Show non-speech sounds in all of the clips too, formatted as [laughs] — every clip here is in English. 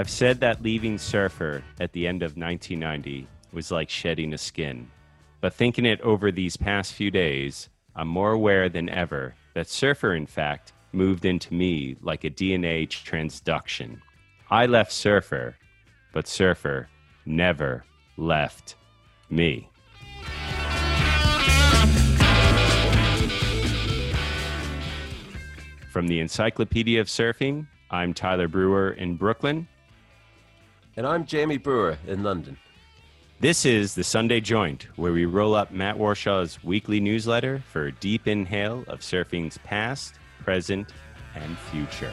I've said that leaving Surfer at the end of 1990 was like shedding a skin. But thinking it over these past few days, I'm more aware than ever that Surfer, in fact, moved into me like a DNA transduction. I left Surfer, but Surfer never left me. From the Encyclopedia of Surfing, I'm Tyler Breuer in Brooklyn. And I'm Jamie Breuer in London. This is the Sunday Joint, where we roll up Matt Warshaw's weekly newsletter for a deep inhale of surfing's past, present, and future.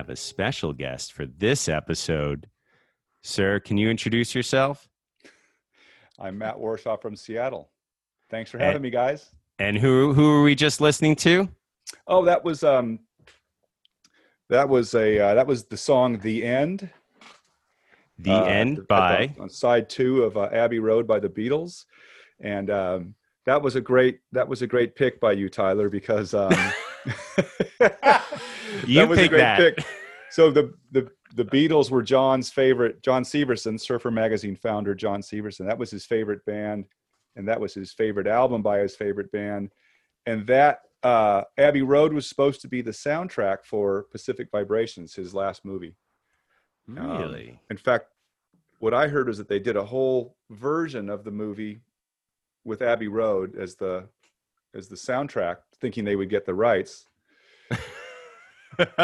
Have a special guest for this episode. Sir, can you introduce yourself? I'm Matt Warshaw from Seattle. Thanks for having me, guys. And who who are we just listening to? Oh, that was um, that was a uh, that was the song "The End." The uh, End by the- on side two of uh, Abbey Road by the Beatles, and um, that was a great that was a great pick by you, Tyler, because um, [laughs] [laughs] You that was a great that. pick. [laughs] So the the the Beatles were John's favorite. John Severson, Surfer Magazine founder John Severson. That was his favorite band, and that was his favorite album by his favorite band. And that uh, Abbey Road was supposed to be the soundtrack for Pacific Vibrations, his last movie. Um, Really? in fact, what I heard was that they did a whole version of the movie with Abbey Road as the as the soundtrack, thinking they would get the rights.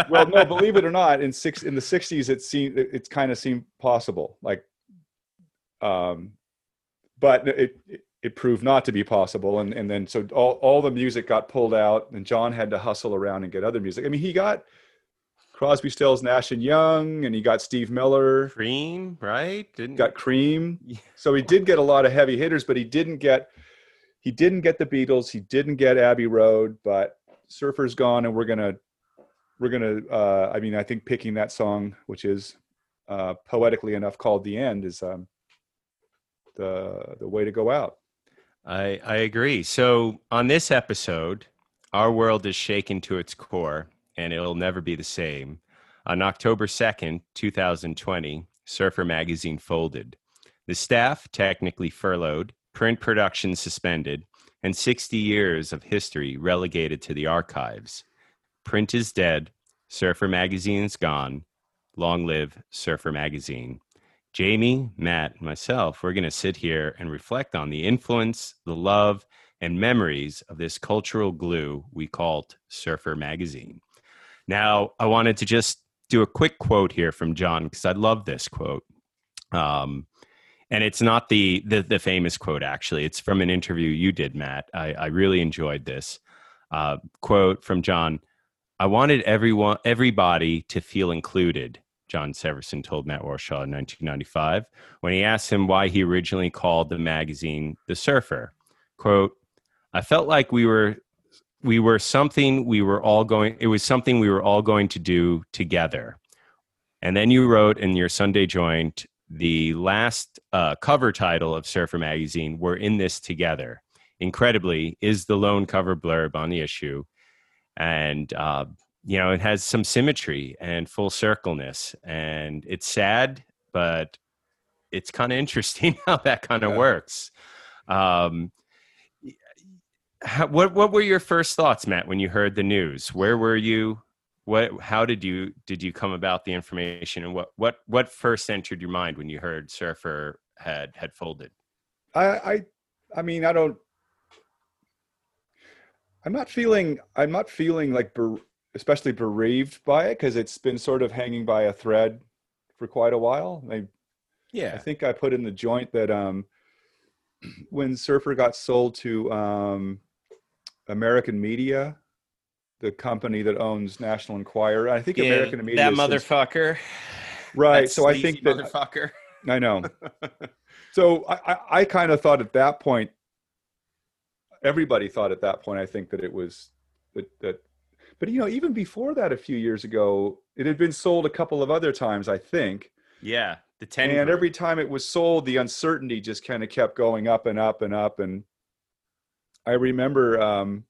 Well, no, [laughs] believe it or not, in six in the '60s, it seemed it, it kind of seemed possible. Like, um, but it, it it proved not to be possible, and and then so all all the music got pulled out, and John had to hustle around and get other music. I mean, he got Crosby, Stills, Nash and Young, and he got Steve Miller, Cream, right? Didn't got Cream. So he did get a lot of heavy hitters, but he didn't get he didn't get the Beatles. He didn't get Abbey Road, but Surfer's gone, and we're gonna we're gonna. Uh, I mean, I think picking that song, which is uh, poetically enough called "The End," is um, the the way to go out. I, I agree. So, on this episode, our world is shaken to its core and it'll never be the same. On October 2nd, 2020, Surfer Magazine folded. The staff technically furloughed, print production suspended, and 60 years of history relegated to the archives. Print is dead. Surfer Magazine's gone. Long live Surfer Magazine. Jamie, Matt, myself, we're going to sit here and reflect on the influence, the love, and memories of this cultural glue we called Surfer Magazine. Now, I wanted to just do a quick quote here from John because I love this quote. Um, and it's not the, the the famous quote actually. It's from an interview you did, Matt. I, I really enjoyed this uh, quote from John. I wanted everyone, everybody, to feel included. John Severson told Matt Warshaw in 1995 when he asked him why he originally called the magazine The Surfer. Quote, I felt like we were we were something we were all going it was something we were all going to do together. And then you wrote in your Sunday joint the last uh, cover title of Surfer magazine, We're in This Together. Incredibly, is the lone cover blurb on the issue. And uh, you know, it has some symmetry and full circleness. And it's sad, but it's kind of interesting [laughs] how that kind of Yeah. works. Um, how, what what were your first thoughts, Matt, when you heard the news? Where were you? What how did you did you come about the information, and what what what first entered your mind when you heard Surfer had had folded? I, I, I mean, I don't. I'm not feeling. I'm not feeling like, ber, especially bereaved by it because it's been sort of hanging by a thread for quite a while. I, I think I put in the joint that um, when Surfer got sold to um, American Media, the company that owns National Enquirer, I think American Media. that is since- motherfucker. right? So I think that motherfucker. I know. [laughs] so I, I, I kind of thought at that point, everybody thought at that point, I think that it was that, that, but you know, even before that, a few years ago, it had been sold a couple of other times, I think. Yeah, the ten. and every time it was sold, the uncertainty just kind of kept going up and up and up. And I remember um,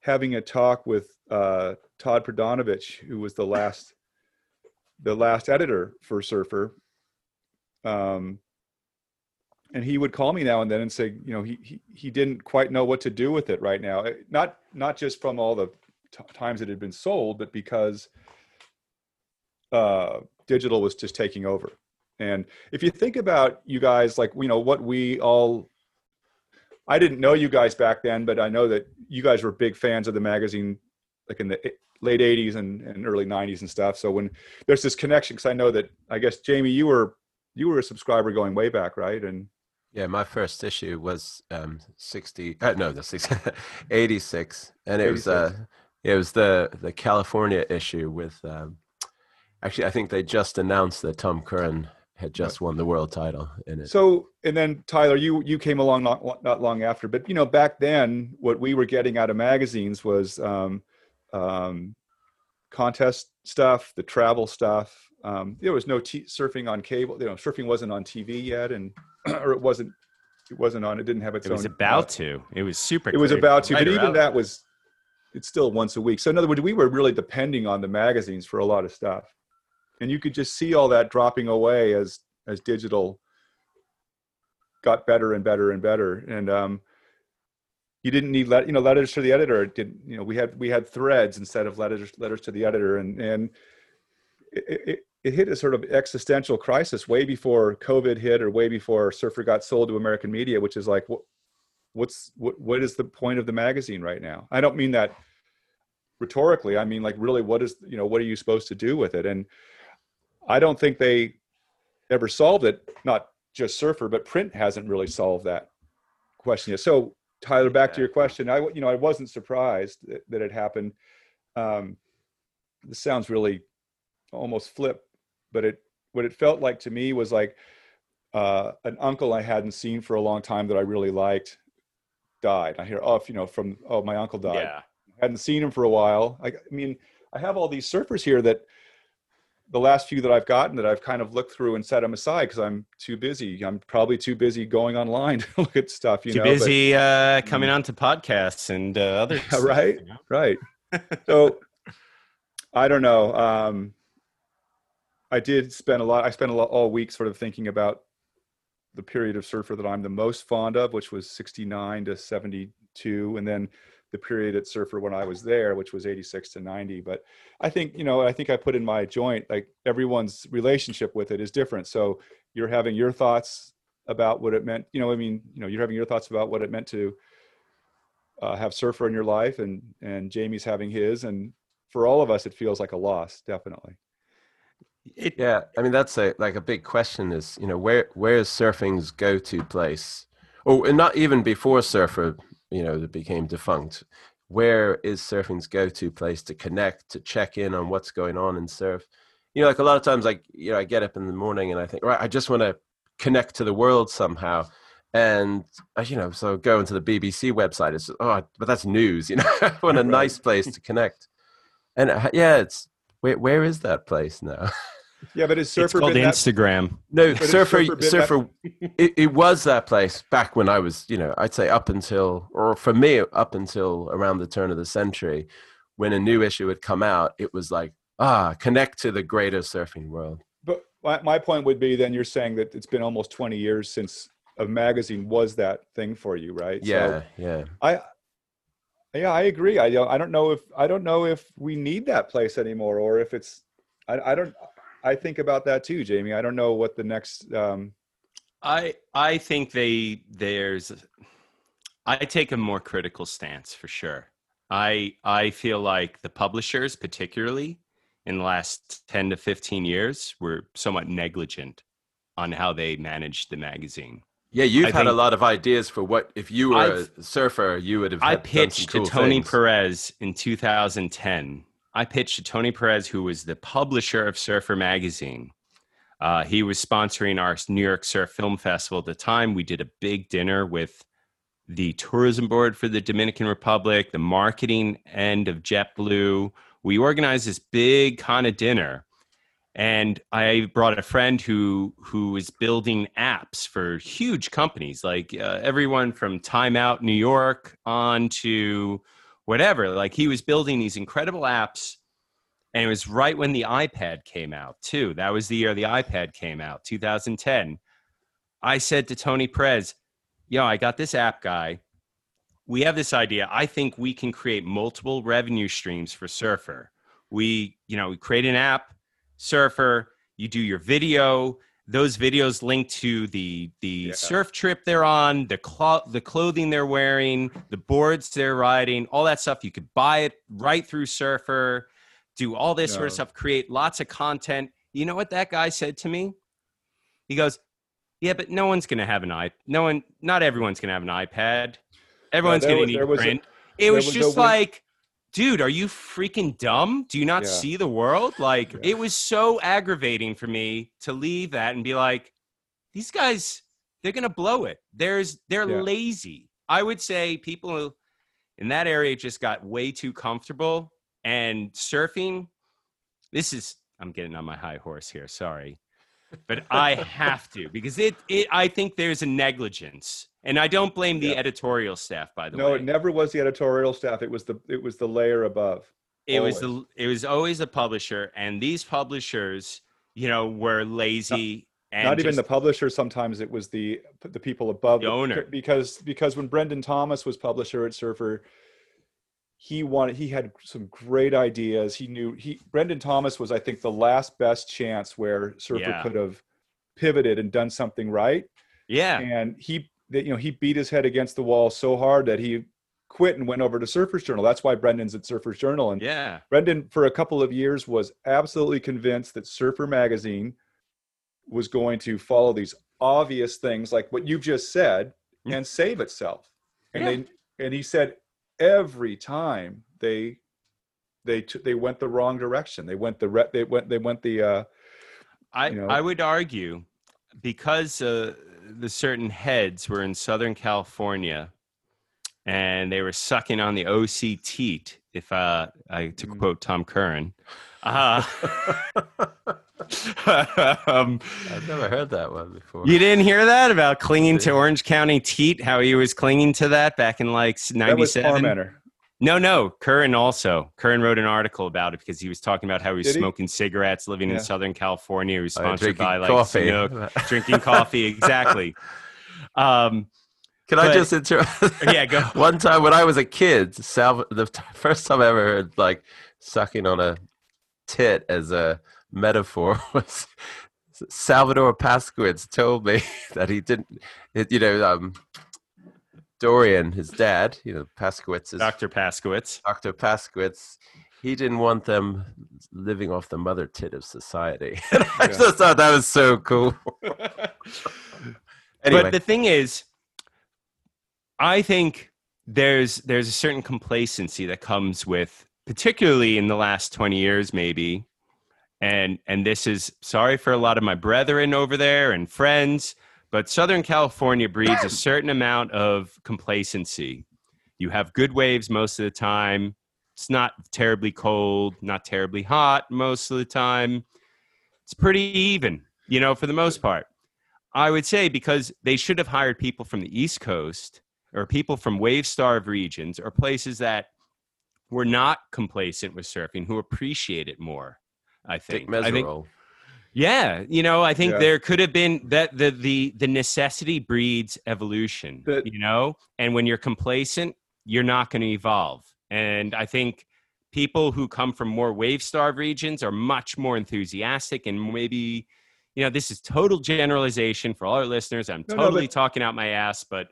having a talk with uh, Todd Prodanovich, who was the last, the last editor for Surfer. Um, and he would call me now and then and say, you know, he, he, he didn't quite know what to do with it right now. Not, not just from all the t- times it had been sold, but because uh, digital was just taking over. And if you think about you guys, like, you know, what we all, I didn't know you guys back then, but I know that you guys were big fans of the magazine, like in the late 80s and, and early 90s and stuff. So when there's this connection, because I know that, I guess, Jamie, you were, you were a subscriber going way back, right? And Yeah, my first issue was um 60 uh, no, the 60, [laughs] 86 and it was 86. uh it was the the California issue with um actually I think they just announced that Tom Curren had just won the world title in it. So, and then Tyler, you you came along not not long after, but you know, back then, what we were getting out of magazines was um, um, contest stuff, the travel stuff. Um, there was no t- surfing on cable. You know, surfing wasn't on TV yet, and [clears throat] or it wasn't it wasn't on. It didn't have its own. it was about uh, to. It was super. it was about to, but even that was it's still once a week. So in other words, we were really depending on the magazines for a lot of stuff, and you could just see all that dropping away as as digital got better and better and better. And um, you didn't need let you know letters to the editor. It did you know we had we had threads instead of letters letters to the editor, and and it, it, it hit a sort of existential crisis way before COVID hit or way before Surfer got sold to American media, which is like what what's what what is the point of the magazine right now? I don't mean that rhetorically. I mean like really what is you know what are you supposed to do with it? And i don't think they ever solved it not just surfer but print hasn't really solved that question yet. So tyler back to your question. I you know i wasn't surprised that, that it happened. Um this sounds really almost flip but it what it felt like to me was like uh, an uncle I hadn't seen for a long time that I really liked died. I hear, oh, you know, from oh, my uncle died. Yeah. hadn't seen him for a while. I, I mean, I have all these surfers here that the last few that I've gotten that I've kind of looked through and set them aside because I'm too busy. I'm probably too busy going online [laughs] to look at stuff. You Too know, but- busy uh, coming on to podcasts and uh, [laughs] other. Yeah, stuff, right. you know? right [laughs] so i don't know um i did spend a lot i spent a lot all week sort of thinking about the period of surfer that i'm the most fond of which was 69 to 72 and then the period at surfer when i was there which was 86 to 90 but i think you know i think i put in my joint like everyone's relationship with it is different. So you're having your thoughts about what it meant you know i mean you know you're having your thoughts about what it meant to uh, have surfer in your life and and jamie's having his and for all of us it feels like a loss definitely It, Yeah, I mean that's a like a big question is you know where where is surfing's go to place? Oh, and not even before surfer, you know, became defunct. Where is surfing's go to place to connect, to check in on what's going on in surf? You know, like a lot of times, like you know, I get up in the morning and I think, right, I just want to connect to the world somehow. And uh, you know, so go into the BBC website. It's oh, but that's news. [laughs] You know, I want a [laughs] nice place to connect. And uh, yeah, it's where where is that place now? yeah but [laughs] it's surfer called been that, Instagram. No, But it's surfer, Surfer [laughs] it, it was that place back when I was, you know, I'd say up until, or for me, up until around the turn of the century, when a new issue had come out, it was like, ah, connect to the greater surfing world. but my, my point would be then you're saying that it's been almost 20 years since a magazine was that thing for you right So- Yeah, yeah. I yeah, I agree. I don't I don't know if I don't know if we need that place anymore or if it's I, I don't I think about that too, Jamie. I don't know what the next um I I think they there's I take a more critical stance for sure. I I feel like the publishers particularly in the last 10 to 15 years were somewhat negligent on how they managed the magazine. Yeah, you've I had a lot of ideas for what, if you were I've- a surfer, you would have I had- done some pitched cool to Tony things. Perez in 2010. I pitched to Tony Perez, who was the publisher of Surfer Magazine. Uh, he was sponsoring our New York Surf Film Festival at the time. We did a big dinner with the tourism board for the Dominican Republic, the marketing end of JetBlue. We organized this big kind of dinner. And I brought a friend who who was building apps for huge companies, like uh, everyone from Time Out New York on to whatever. Like he was building these incredible apps, and it was right when the iPad came out too. That was the year the iPad came out, 2010. I said to Tony Perez, "Yo, I got this app guy. We have this idea. I think we can create multiple revenue streams for Surfer. We, you know, we create an app." Surfer you do your video. Those videos link to the the Yeah. surf trip they're on the clo- the clothing they're wearing the boards they're riding all that stuff. You could buy it right through surfer do all this sort of stuff create lots of content. You know what that guy said to me? He goes yeah but no one's gonna have an ip no one not everyone's gonna have an ipad. Everyone's gonna was- need there a a- print it was was just like dude are you freaking dumb do you not Yeah. see the world like Yeah. it was so aggravating for me to leave that and be like these guys they're gonna blow it there's they're Yeah. lazy i would say people in that area just got way too comfortable and surfing this is i'm getting on my high horse here sorry but i have to because it, it i think there's a negligence and i don't blame the Yeah. editorial staff by the no, way No, it never was the editorial staff. It was the it was the layer above. it was the it was always the publisher and these publishers you know were lazy and Not even the publisher. Sometimes it was the the people above The owner. Because because when Brendan Thomas was publisher at Surfer, he wanted he had some great ideas. He knew he Brendan Thomas was I think the last best chance where Surfer Yeah. could have pivoted and done something right. yeah and he that you know he beat his head against the wall so hard that he quit and went over to surfers journal that's why brendan's at surfers journal and yeah brendan for a couple of years was absolutely convinced that surfer magazine was going to follow these obvious things like what you've just said Mm. and save itself and Yeah. they and he said every time they they t- they went the wrong direction they went the re- they went they went the uh I, you know? I would argue because uh, the certain heads were in Southern California and they were sucking on the OC teat, if uh, I to Mm. quote Tom Curren. Uh, [laughs] [laughs] um, I've never heard that one before. you didn't hear that about clinging to Orange County teat, how he was clinging to that back in like 97? No, no. Curren also. Curren wrote an article about it because he was talking about how he was Did he? smoking cigarettes, living in Southern California. He was Uh, sponsored drinking by like coffee. Chinook, [laughs] drinking coffee. Exactly. Um, Can I just interrupt? [laughs] yeah, go. [laughs] One time when I was a kid, Salv- the t- first time I ever heard like sucking on a tit as a metaphor was Salvador Paskowitz told me [laughs] that he didn't, it, you know, um, Dorian, his dad, you know, Paskowitz, Dr. Paskowitz. Dr. Paskowitz, he didn't want them living off the mother tit of society. [laughs] And I Yeah. just thought that was so cool. [laughs] anyway, But the thing is, I think there's there's a certain complacency that comes with, particularly in the last 20 years, maybe. And and this is sorry for a lot of my brethren over there and friends, but Southern California breeds a certain amount of complacency. You have good waves most of the time. It's not terribly cold, not terribly hot most of the time. It's pretty even, you know, for the most part. I would say because they should have hired people from the East Coast or people from wave starved regions or places that were not complacent with surfing who appreciate it more. I think. I think yeah, you know, I think Yeah. there could have been that the the the necessity breeds evolution. That- you know, and when you're complacent, you're not going to evolve. And I think people who come from more wave starved regions are much more enthusiastic and maybe, you know, this is total generalization for all our listeners. I'm No, no, totally but- talking out my ass, but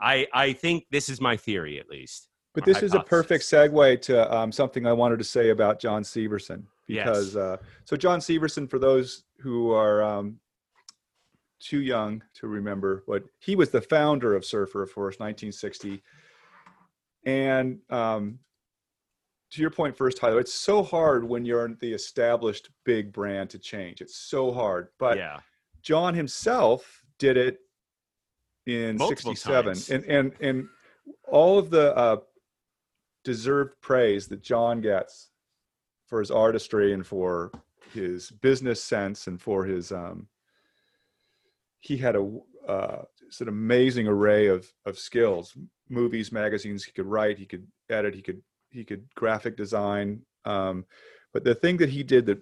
I I think this is my theory at least. But this is a perfect segue to um, something I wanted to say about John Severson because uh, so John Severson, for those who are um, too young to remember, but he was the founder of Surfer, of course, 1960. And um, to your point first, Tyler, it's so hard when you're the established big brand to change. It's so hard. But yeah. John himself did it in Multiple 67 times. and and and all of the uh deserved praise that John gets for his artistry and for his business sense and for his um he had a uh an amazing array of of skills. Movies magazines he could write he could edit he could he could graphic design um but the thing that he did that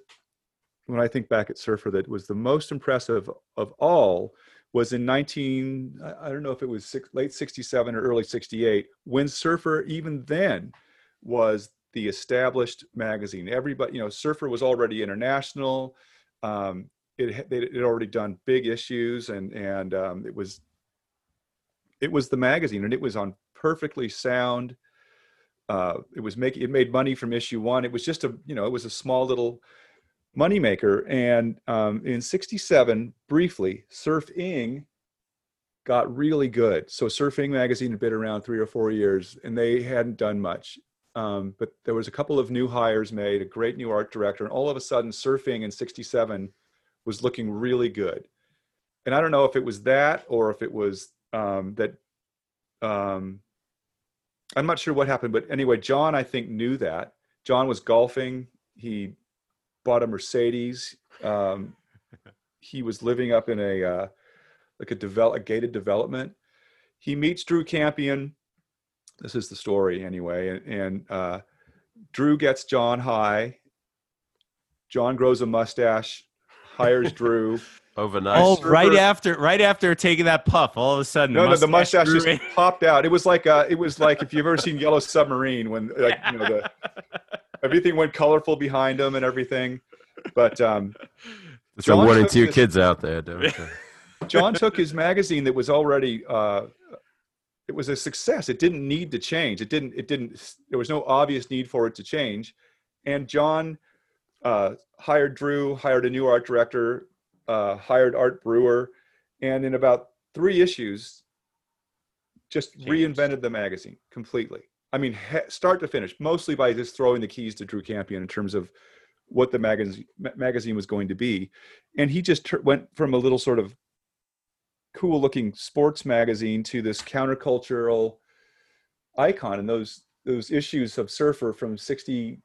when I think back at Surfer that was the most impressive of all was in 19 I- don't know if it was six, late 67 or early 68 when Surfer even then was the established magazine. Everybody you know Surfer was already international. Um, it had- it had already done big issues and and um, it was it was the magazine and it was on perfectly sound. Uh, it was making it made money from issue one. It was just a you know it was a small little moneymaker. And um, in 67, briefly, Surfing got really good. So Surfing magazine had been around three or four years and they hadn't done much. Um, but there was a couple of new hires made, a great new art director, and all of a sudden Surfing in 67 was looking really good. And I don't know if it was that or if it was um, that um, I'm not sure what happened, but anyway, John, I think, knew that. John was golfing. He bought a Mercedes. Um, he was living up in a uh, like a develop a gated development. He meets Drew Kampion. This is the story anyway, and, and uh, Drew gets John high. John grows a mustache, hires [laughs] Drew. overnight. Oh, Surfer- right after right after taking that puff, all of a sudden No, no, the mustache just in. popped out. It was like uh, it was like if you've ever seen Yellow Submarine when like you know the [laughs] [laughs] everything went colorful behind him and everything. But um, [laughs] There's John one and took two this- kids out there. Don't? [laughs] John took his magazine that was already uh, it was a success. It didn't need to change. It didn't. It didn't. There was no obvious need for it to change. And John uh, hired Drew, hired a new art director, uh, hired Art Brewer, and in about three issues, just Changed. reinvented the magazine completely. I mean, start to finish, mostly by just throwing the keys to Drew Kampion in terms of what the magazine magazine was going to be, and he just tur- went from a little sort of cool looking sports magazine to this countercultural icon. And those those issues of surfer from 60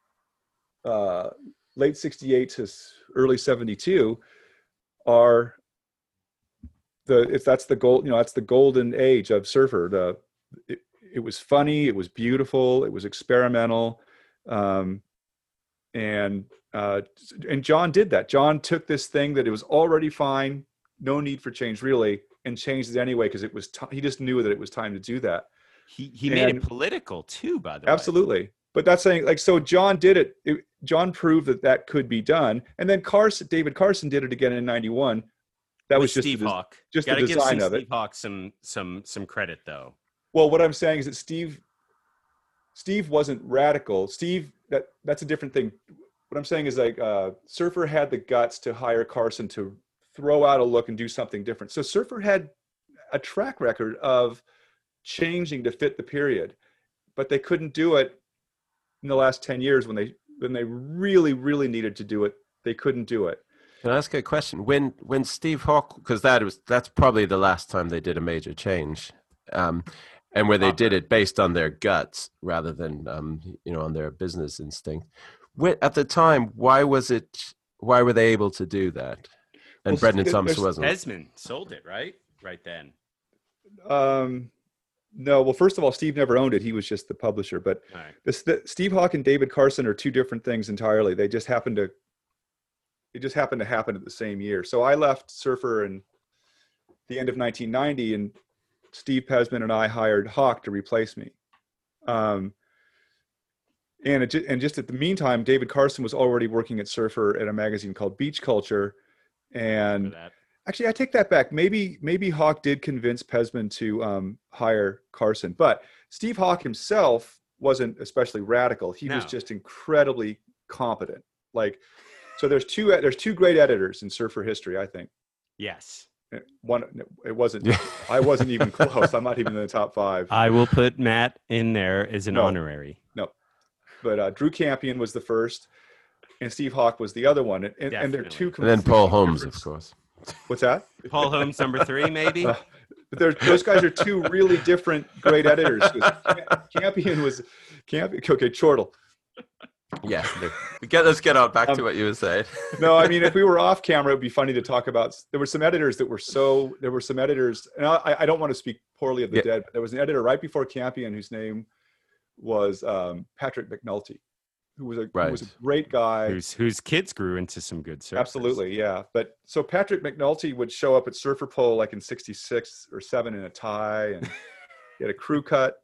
uh late 68 to early 72 are the if that's the gold you know that's the golden age of surfer the it, it was funny it was beautiful it was experimental um and uh and john did that john took this thing that it was already fine no need for change really and changed it anyway because it was ti he just knew that it was time to do that He he made it political too, by the way. absolutely but that's saying like so john did it, it john proved that that could be done and then carson david carson did it again in 91 that With was just Steve the, Hawk. just Gotta give design some of it. Steve Hawk some some some credit though. Well, what I'm saying is that Steve Steve wasn't radical. Steve that that's a different thing. What I'm saying is like uh, Surfer had the guts to hire Carson to throw out a look and do something different. So Surfer had a track record of changing to fit the period, but they couldn't do it in the last 10 years when they when they really really needed to do it. They couldn't do it. Can I ask a question? When when Steve Hawk, because that was that's probably the last time they did a major change, um, and where they did it based on their guts rather than um, you know on their business instinct. At the time, why was it? Why were they able to do that? And Well, Brendan there- Thomas wasn't. Esmond sold it, right? Right then. Um, no, well, first of all, Steve never owned it. He was just the publisher. But All right. this, the, Steve Hawk and David Carson are two different things entirely. They just happened to, it just happened to happen at the same year. So I left Surfer in the end of 1990, and Steve Pezman and I hired Hawk to replace me. Um, and it, and just at the meantime, David Carson was already working at Surfer at a magazine called Beach Culture, and. Actually, I take that back. Maybe maybe Hawk did convince Pezman to um, hire Carson, but Steve Hawk himself wasn't especially radical. He was just incredibly competent. Like, so there's two there's two great editors in surfer history. I think Yes. One it wasn't I wasn't even [laughs] close. I'm not even in the top five. I will put Matt in there as an honorary. No. But uh, Drew Kampion was the first, and Steve Hawk was the other one. And, and, and they're two. And then Paul completely Holmes, of course. What's that? Paul Holmes, number three, maybe. Uh, But those guys are two really different great editors Kampion was Kampion. Okay, Chortle. Yeah. [laughs] Get, let's get on back Um, to what you were saying. [laughs] No, I mean, if we were off camera, it'd be funny to talk about. There were some editors that were so. There were some editors, and I, I don't want to speak poorly of the Yeah. dead. But there was an editor right before Kampion whose name was um, Patrick McNulty, who was a who was a great guy. whose whose kids grew into some good surfers. Absolutely, yeah. But so Patrick McNulty would show up at Surfer Poll like in '66 or '7 in a tie, and [laughs] he had a crew cut.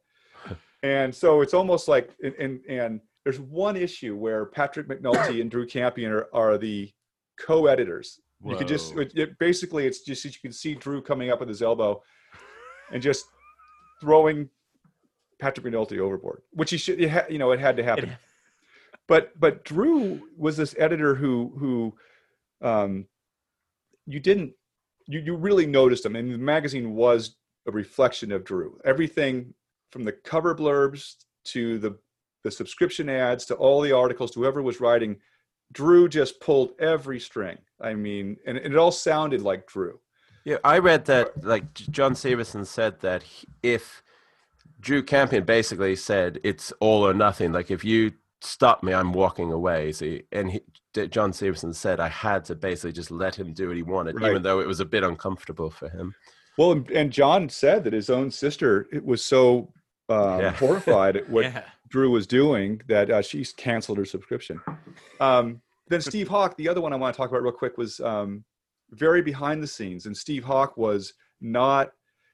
And so it's almost like, and, and and there's one issue where Patrick McNulty and Drew Kampion are, are the co-editors. You could just it, it- basically it's just you can see Drew coming up with his elbow, and just throwing Patrick McNulty overboard, which he should, ha, you know, it had to happen It- but but Drew was this editor who who um, you didn't you you really noticed him, and the magazine was a reflection of Drew. Everything from the cover blurbs to the the subscription ads to all the articles to whoever was writing, Drew just pulled every string. I mean, and, and it all sounded like Drew. Yeah, I read that like John Severson said that he- if Drew Kampion basically said it's all or nothing, like if you stop me, I'm walking away. See, and he, John Severson said I had to basically just let him do what he wanted, Right. even though it was a bit uncomfortable for him. Well, and, and John said that his own sister it was so um, Yeah. [laughs] horrified at what yeah. Drew was doing that uh, she's canceled her subscription. Um, then Steve Hawk, the other one I want to talk about real quick was um, very behind the scenes, and Steve Hawk was not.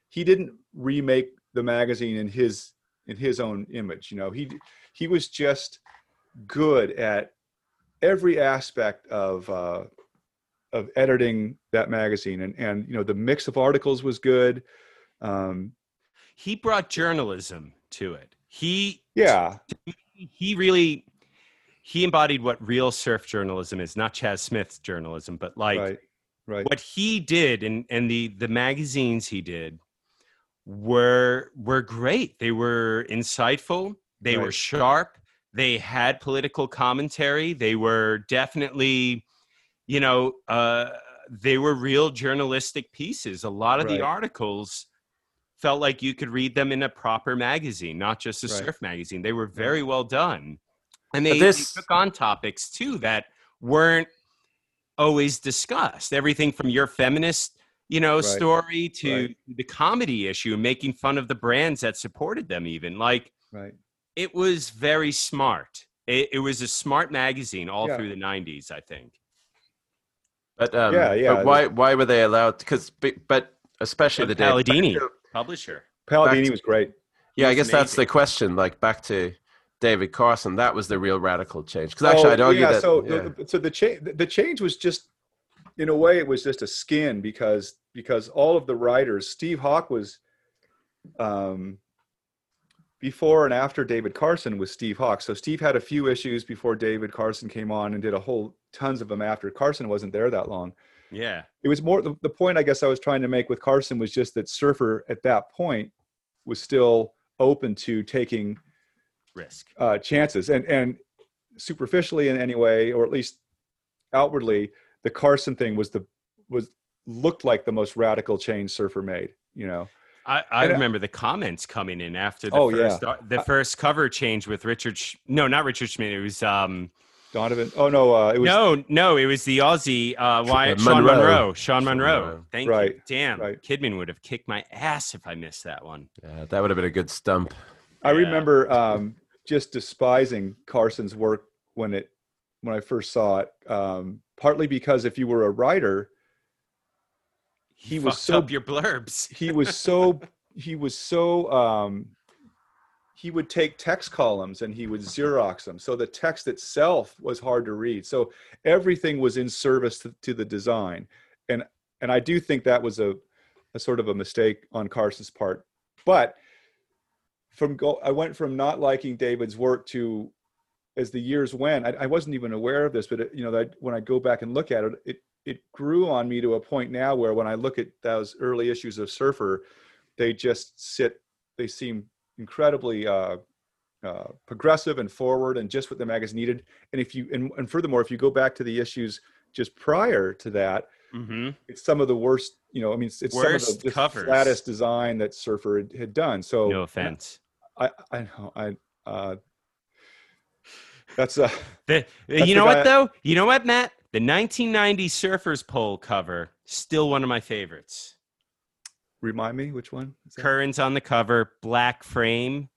He didn't remake the magazine in his in his own image. You know, he he was just good at every aspect of uh, of editing that magazine, and and you know the mix of articles was good. Um, He brought journalism to it. He yeah, he really he embodied what real surf journalism is, not Chas Smith's journalism, but like right, right. what he did and and the the magazines he did were were great. They were insightful. They were sharp. They had political commentary. They were definitely, you know, uh, they were real journalistic pieces. A lot of Right. the articles felt like you could read them in a proper magazine, not just a Right. surf magazine. They were very well done, and they, this- they took on topics too that weren't always discussed. Everything from your feminist, you know, Right. story to Right. the comedy issue, making fun of the brands that supported them. Even like right. it was very smart. It, it was a smart magazine all Yeah. through the '90s, I think. But um, Yeah, yeah, But why why were they allowed? Because but especially the day. Palladini, publisher. Palladini to- was great. Yeah, I was guess that's the question. Like back to David Carson, that was the real radical change. Because actually, I'd argue Oh, yeah, that. so yeah. the, so the change the change was just in a way it was just a skin because because all of the writers Steve Hawk was um before and after David Carson was Steve Hawks. So Steve had a few issues before David Carson came on and did a whole tons of them after Carson wasn't there that long. Yeah. It was more the, the point I guess I was trying to make with Carson was just that Surfer at that point was still open to taking Risk. uh, chances and and superficially in any way or at least outwardly the Carson thing was the was looked like the most radical change Surfer made. You know. I, I And I- remember the comments coming in after the Oh, first yeah. the I- first cover change with Richard. Sch- no, not Richard Schmidt. It was um Donovan. Oh no, uh, it was no, no. It was the Aussie uh, Wyatt Uh, Sean Monroe. Monroe. Sean Monroe. Monroe. Thank Right, you. Damn, right. Kidman would have kicked my ass if I missed that one. Yeah, that would have been a good stump. I Yeah. remember um, just despising Carson's work when it when I first saw it. Um, partly because if you were a writer, he was so up your blurbs. he was so he was so um, he would take text columns and he would xerox them. So the text itself was hard to read. So everything was in service to, to the design. And and i do think that was a, a sort of a mistake on carson's part. But from go i went from not liking david's work to as the years went i, I wasn't even aware of this but it, you know that when i go back and look at it it it grew on me to a point now where when i look at those early issues of surfer they just sit they seem incredibly uh, uh, progressive and forward and just what the magazine needed and if you and, and furthermore if you go back to the issues just prior to that mm-hmm. it's some of the worst you know i mean it's, it's some of the, the flattest design that surfer had, had done so No offense. i i know i uh that's uh [laughs] The, That's you know what though? You know what, Matt? The 1990 Surfers Poll cover still one of my favorites. Remind me which one is that? Curren's on the cover, black frame.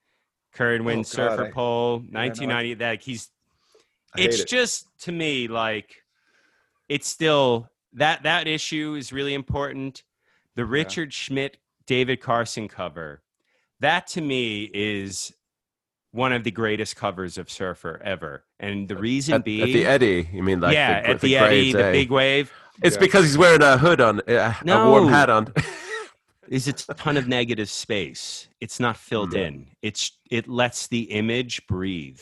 Curren wins Oh, God, Surfer I- Poll, I- 1990. That he's I hate it's it. just to me like it's still that that issue is really important the richard schmidt david carson cover that to me is one of the greatest covers of surfer ever and the reason At, at being the Eddie, you mean like yeah the, at the, grades, eddy the eh? big wave It's Yeah. because he's wearing a hood on, uh, a warm hat on. [laughs] is it's a ton of negative space. It's not filled Mm. in. It's it lets the image breathe.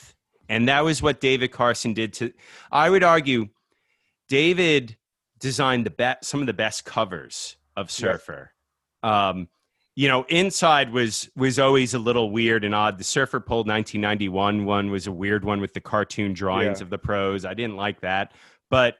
And that was what david carson did to i would argue david designed the best some of the best covers of surfer. Um you know inside was was always a little weird and odd. The surfer pulled 1991 one was a weird one with the cartoon drawings Yeah. of the pros i didn't like that. But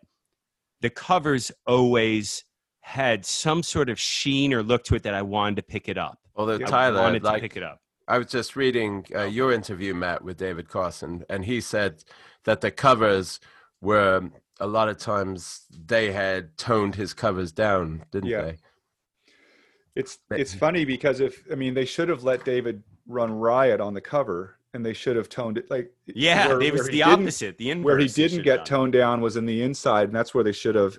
the covers always had some sort of sheen or look to it that I wanted to pick it up. Although Yeah. I Tyler, wanted to like pick it up. I was just reading uh, your interview, Matt, with David Carson, and he said that the covers were a lot of times they had toned his covers down, didn't Yeah. they? It's it's funny because if I mean they should have let David run riot on the cover and they should have toned it like Yeah, where- it was he the didn't- opposite. The inverse. Where he didn't get done. toned down was in the inside, and that's where they should have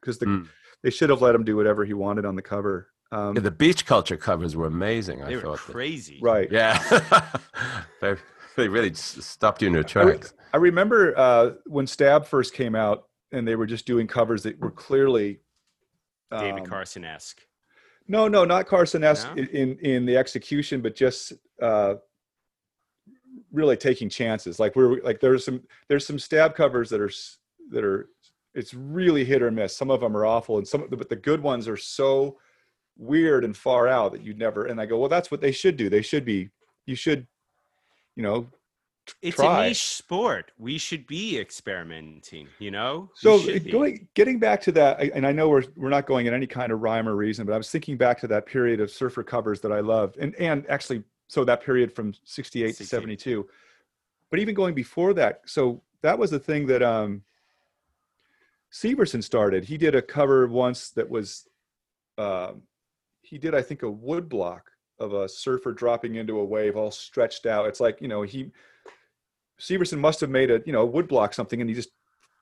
because the Mm. They should have let him do whatever he wanted on the cover. Um, Yeah, the beach culture covers were amazing. They I were thought. crazy. right. Yeah, [laughs] they, they really stopped you in your I, re- tracks. I remember uh, when Stab first came out, and they were just doing covers that were clearly David um, Carson esque. No, no, not Carson-esque No? in, in in the execution, but just uh, really taking chances. Like we're like there's some there's some stab covers that are that are it's really hit or miss. Some of them are awful, and some of the, but the good ones are so weird and far out that you'd never. And I go, well, that's what they should do. They should be. You should, you know. It's try. a niche sport. We should be experimenting. You know. So be. going getting back to that, and I know we're we're not going in any kind of rhyme or reason, but I was thinking back to that period of surfer covers that I loved, and and actually, so that period from '68 to '72, but even going before that, so that was the thing that um, Severson started. He did a cover once that was, um, he did I think a wood block of a surfer dropping into a wave, all stretched out. It's like you know he Severson must have made a you know wood block something, and he just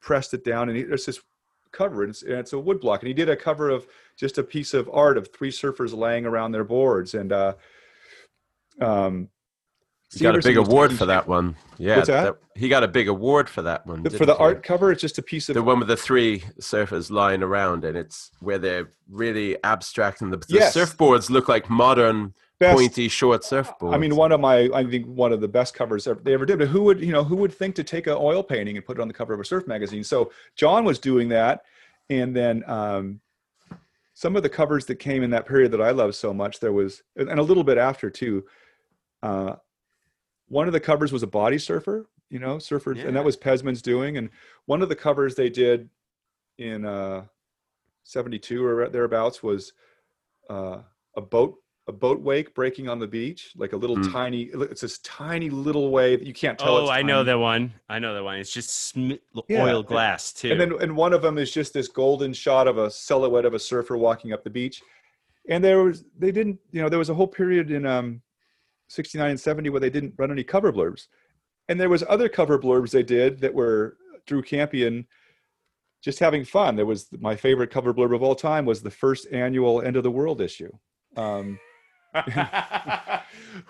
pressed it down, and he, there's this cover, and it's, and it's a wood block, and he did a cover of just a piece of art of three surfers laying around their boards, and uh, um, He got a big award for that one. Yeah, What's that? he got a big award for that one. the- for the he? art cover. It's just a piece of the one with the three surfers lying around, and it's where they're really abstract, and the, the Yes. surfboards look like modern best pointy short surfboards. I mean, one of my, I think one of the best covers ever, they ever did. But who would, you know, who would think to take an oil painting and put it on the cover of a surf magazine? So John was doing that, and then um, some of the covers that came in that period that I love so much, there was, and a little bit after too. Uh, one of the covers was a body surfer, you know, surfer, and that was Pezman's doing. And one of the covers they did in uh, '72 or thereabouts was uh, a boat a boat wake breaking on the beach, like a little Mm. tiny. It's this tiny little wave that you can't tell. Oh, I know that one. I know that one. It's just sm- Yeah, oil glass too. And then and one of them is just this golden shot of a silhouette of a surfer walking up the beach. And there was they didn't, you know, there was a whole period in um 69 and 70 where they didn't run any cover blurbs. And there was other cover blurbs they did that were Drew Kampion just having fun. There was my favorite cover blurb of all time was the first annual End of the World issue. Um, [laughs]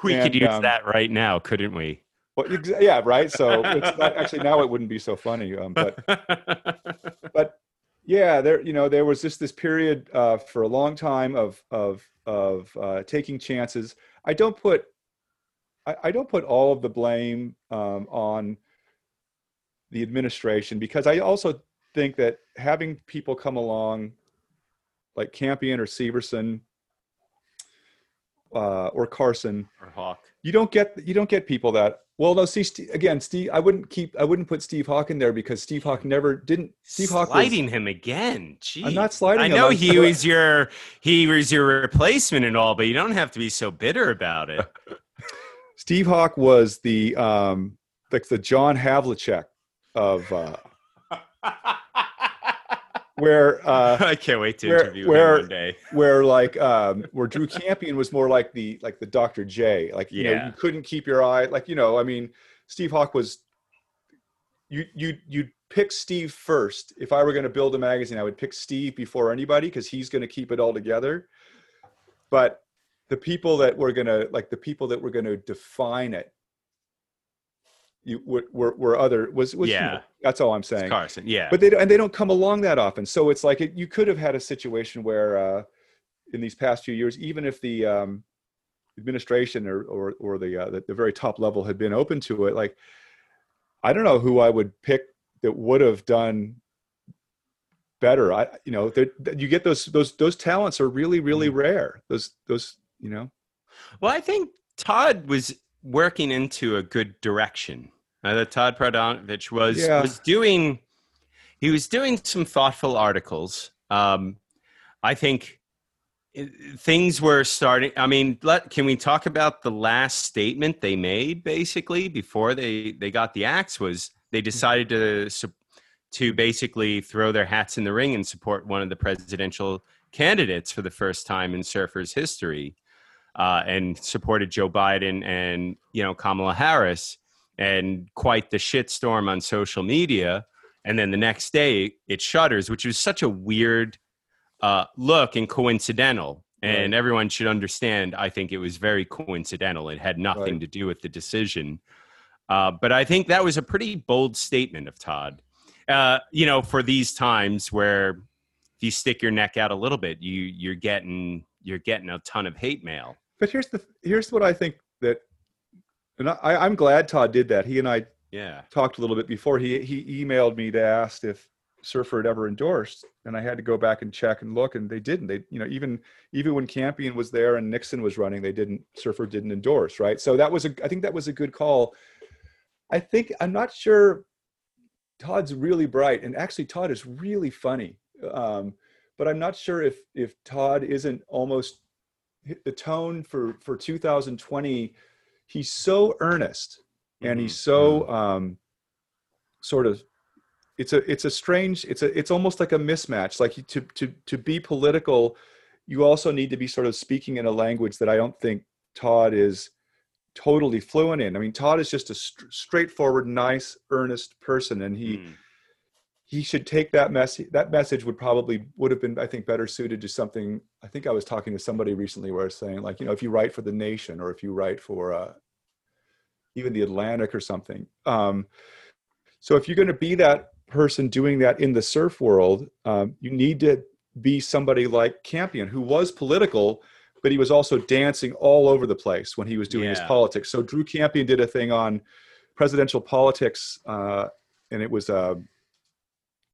we and, could use um, that right now, couldn't we? well, yeah, right. So it's not, actually now it wouldn't be so funny. Um, but [laughs] but yeah there you know there was just this period uh, for a long time of of of uh, taking chances i don't put I, I don't put all of the blame um, on the administration because i also think that having people come along like Kampion or severson uh, or carson or Hawk. you don't get you don't get people that well no see Steve, again steve i wouldn't keep i wouldn't put steve hawk in there because steve hawk never didn't steve hawk was, sliding him again. Jeez. i'm not sliding I know I'm- he [laughs] was your he was your replacement and all, but you don't have to be so bitter about it. [laughs] steve hawk was the um like the john havlicek of uh [laughs] where uh I can't wait to where- interview where- him one day. where like um where Drew [laughs] Kampion was more like the like the Dr. J. Like you know, you couldn't keep your eye like you know, I mean, Steve Hawk was you you you'd pick Steve first. If I were going to build a magazine, I would pick Steve before anybody because he's going to keep it all together. But the people that were going to like the people that were going to define it you were, were, were other was was you know, Yeah. that's all I'm It's saying Carson, yeah. but they don't, and they don't come along that often. So it's like it, you could have had a situation where, uh, in these past few years, even if the um, administration or or, or the, uh, the the very top level had been open to it, like I don't know who I would pick that would have done better. I you know you get those those those talents are really really Mm. rare. Those those you know Well, I think Todd was working into a good direction. Uh, that Todd Prodanovich was Yeah. was doing. He was doing some thoughtful articles. Um, I think things were starting. I mean, let can we talk about the last statement they made? Basically, before they they got the axe, was they decided to to basically throw their hats in the ring and support one of the presidential candidates for the first time in surfers history uh, and supported Joe Biden and you know Kamala Harris, and quite the shitstorm on social media. And then the next day it shutters, which was such a weird uh, look and coincidental. And Right. everyone should understand. I think it was very coincidental. It had nothing Right. to do with the decision. Uh, but I think that was a pretty bold statement of Todd. Uh, you know, for these times where if you stick your neck out a little bit, you you're getting you're getting a ton of hate mail. But here's the here's what I think that and I, I'm glad Todd did that. He and I Yeah. talked a little bit before. He he emailed me to ask if Surfer had ever endorsed, and I had to go back and check and look, and they didn't. They you know even even when Kampion was there and Nixon was running, they didn't Surfer didn't endorse, right? So that was a I think that was a good call. I think I'm not sure. Todd's really bright, and actually Todd is really funny. Um, but I'm not sure if if Todd isn't almost the tone for for 2020. He's so earnest and he's so um sort of it's a it's a strange it's a it's almost like a mismatch like to to to be political you also need to be sort of speaking in a language that i don't think todd is totally fluent in i mean todd is just a str straightforward nice earnest person and he Mm. He should take that message that message would probably would have been i think better suited to something i think i was talking to somebody recently where i was saying like you know if you write for the nation or if you write for uh, even the atlantic or something um, so if you're going to be that person doing that in the surf world um, you need to be somebody like Kampion who was political but he was also dancing all over the place when he was doing his politics. So Drew Kampion did a thing on presidential politics, uh, and it was a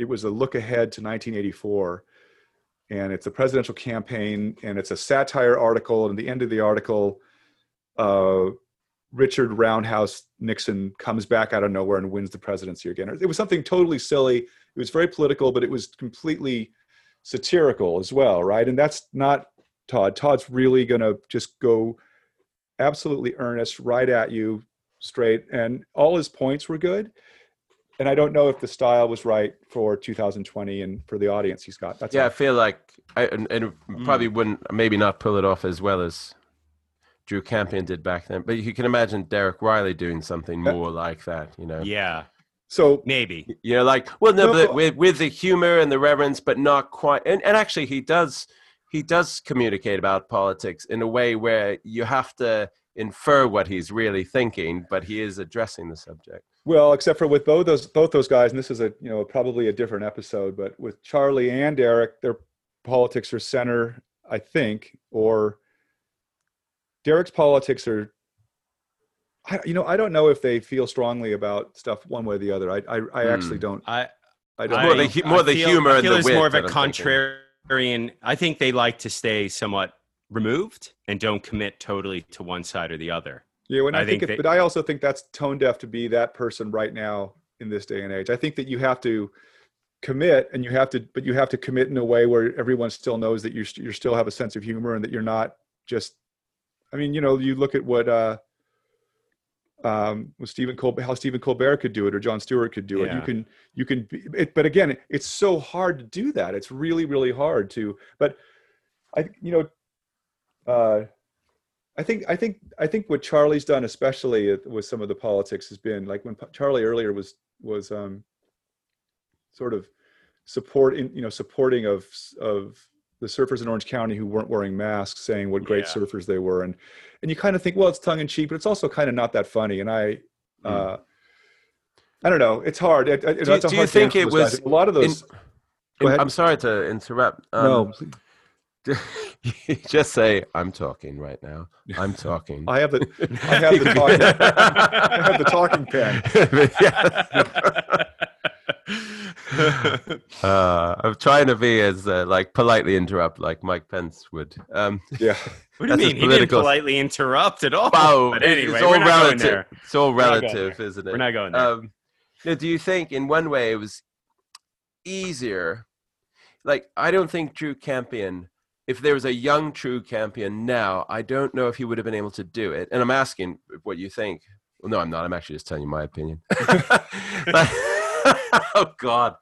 it was a look ahead to 1984, and it's a presidential campaign, and it's a satire article. And at the end of the article, uh, Richard Roundhouse Nixon comes back out of nowhere and wins the presidency again. It was something totally silly. It was very political, but it was completely satirical as well, right? And that's not Todd. Todd's really going to just go absolutely earnest right at you straight. And all his points were good. And I don't know if the style was right for 2020 and for the audience he's got. That's yeah, I feel like I and, and mm. probably wouldn't maybe not pull it off as well as Drew Kampion did back then. But you can imagine Derek Rielly doing something more like that. You know, Yeah, So maybe. you know, like well, no, No, but but- with with the humor and the reverence, but not quite. And and actually, he does he does communicate about politics in a way where you have to infer what he's really thinking, but he is addressing the subject. Well, except for with both those both those guys, and this is a you know probably a different episode, but with Charlie and Derek, their politics are center, I think, or Derek's politics are. I, you know, I don't know if they feel strongly about stuff one way or the other. I, I, I actually Hmm. don't. I I don't. More know. the hu- more the feel- humor I and feel the there's more of a that I'm thinking. contrarian. I think they like to stay somewhat removed and don't commit totally to one side or the other. Yeah, when I, I think, think they- but I also think that's tone deaf to be that person right now in this day and age. I think that you have to commit, and you have to, but you have to commit in a way where everyone still knows that you st- you still have a sense of humor and that you're not just. I mean, you know, you look at what uh, um, with Stephen Colbert, how Stephen Colbert could do it, or Jon Stewart could do it. You can, you can, be, it, but again, it's so hard to do that. It's really, really hard to. But I, you know, uh, I think I think I think what Charlie's done, especially with some of the politics, has been like when Charlie earlier was was um, sort of supporting you know supporting of of the surfers in Orange County who weren't wearing masks, saying what great Yeah. surfers they were, and and you kind of think, well, it's tongue in cheek, but it's also kind of not that funny. And I, uh, I don't know, it's hard. It, it. Do you- that's a you think it was a lot of those? In- ahead. I'm sorry to interrupt. Um, no, please. [laughs] just say I'm talking right now. I'm talking. I have the I [laughs] have the talking, I have the talking pen. [laughs] uh, I'm trying to be as uh, like politely interrupt like Mike Pence would. Um, Yeah. What do you That's a mean? He didn't politely interrupt at all. wow, but anyway, it's all we're not going relative. there. It's all not relative, there. isn't it? We're not going there. Um, now, do you think in one way it was easier? Like, I don't think Drew Kampion, if there was a young Drew Kampion now, I don't know if he would have been able to do it. And I'm asking what you think. Well, no, I'm not. I'm actually just telling you my opinion. [laughs] But- [laughs] oh God,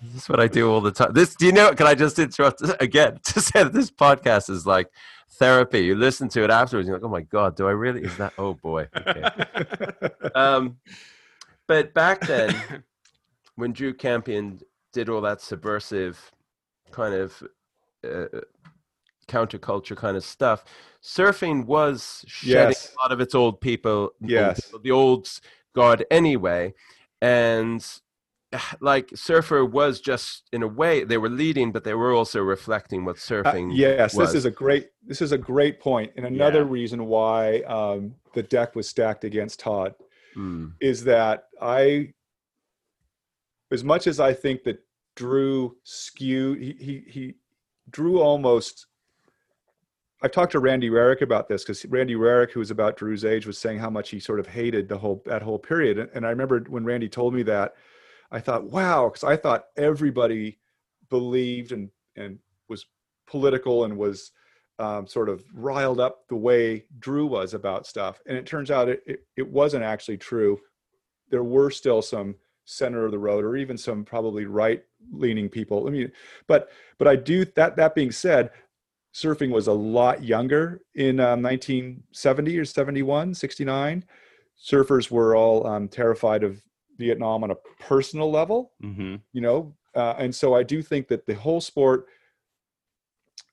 this is what I do all the time. This, do you know? Can I just interrupt [laughs] again to say that this podcast is like therapy? You listen to it afterwards, you're like, oh my God, do I really? Is that? Oh boy. Okay. Um, but back then, when Drew Kampion did all that subversive kind of uh, counterculture kind of stuff, surfing was shedding Yes. a lot of its old people, Yes. people, the old guard anyway, and [sighs] like surfer was just in a way they were leading but they were also reflecting what Uh, surfing yes, was. this is a great this is a great point. point, and another Yeah. reason why um, the deck was stacked against Todd Mm, is that I, as much as I think that Drew skewed, he he, he Drew almost. I've talked to Randy Rarick about this because Randy Rarick, who was about Drew's age, was saying how much he sort of hated the whole that whole period. And, and I remember when Randy told me that, I thought, wow, because I thought everybody believed and and was political and was um, sort of riled up the way Drew was about stuff. And it turns out it, it, it wasn't actually true. There were still some center of the road or even some probably right leaning people. I mean, but but I do that that being said, surfing was a lot younger in um, 1970 or 71, 69. Surfers were all um, terrified of Vietnam on a personal level hmm you know? Uh, and so i do think that the whole sport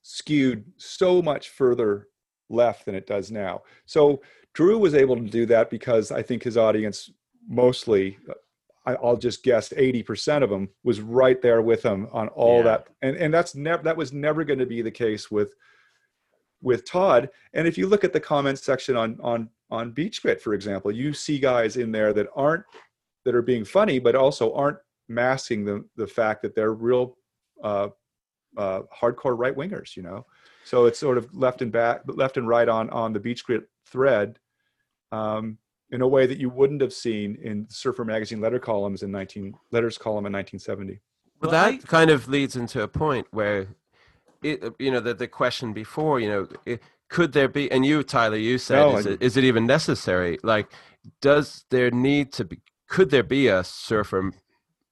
skewed so much further left than it does now. So drew was able to do that because i think his audience mostly I, i'll just guess 80% of them was right there with them on all Yeah. that and and that's never that was never going to be the case with with Todd. And if you look at the comments section on on on Beach Grit, for example, you see guys in there that aren't that are being funny, but also aren't masking the the fact that they're real uh, uh, hardcore right wingers. You know, so it's sort of left and back, left and right on on the Beach Grit thread. Um, in a way that you wouldn't have seen in Surfer magazine letter columns in 19 letters column in 1970. Well, Well, that kind of leads into a point where, it, uh, you know, the, the question before, you know, it, could there be, and you, Tyler, you said, No, is, I- it, is it even necessary? Like, does there need to be, could there be a surfer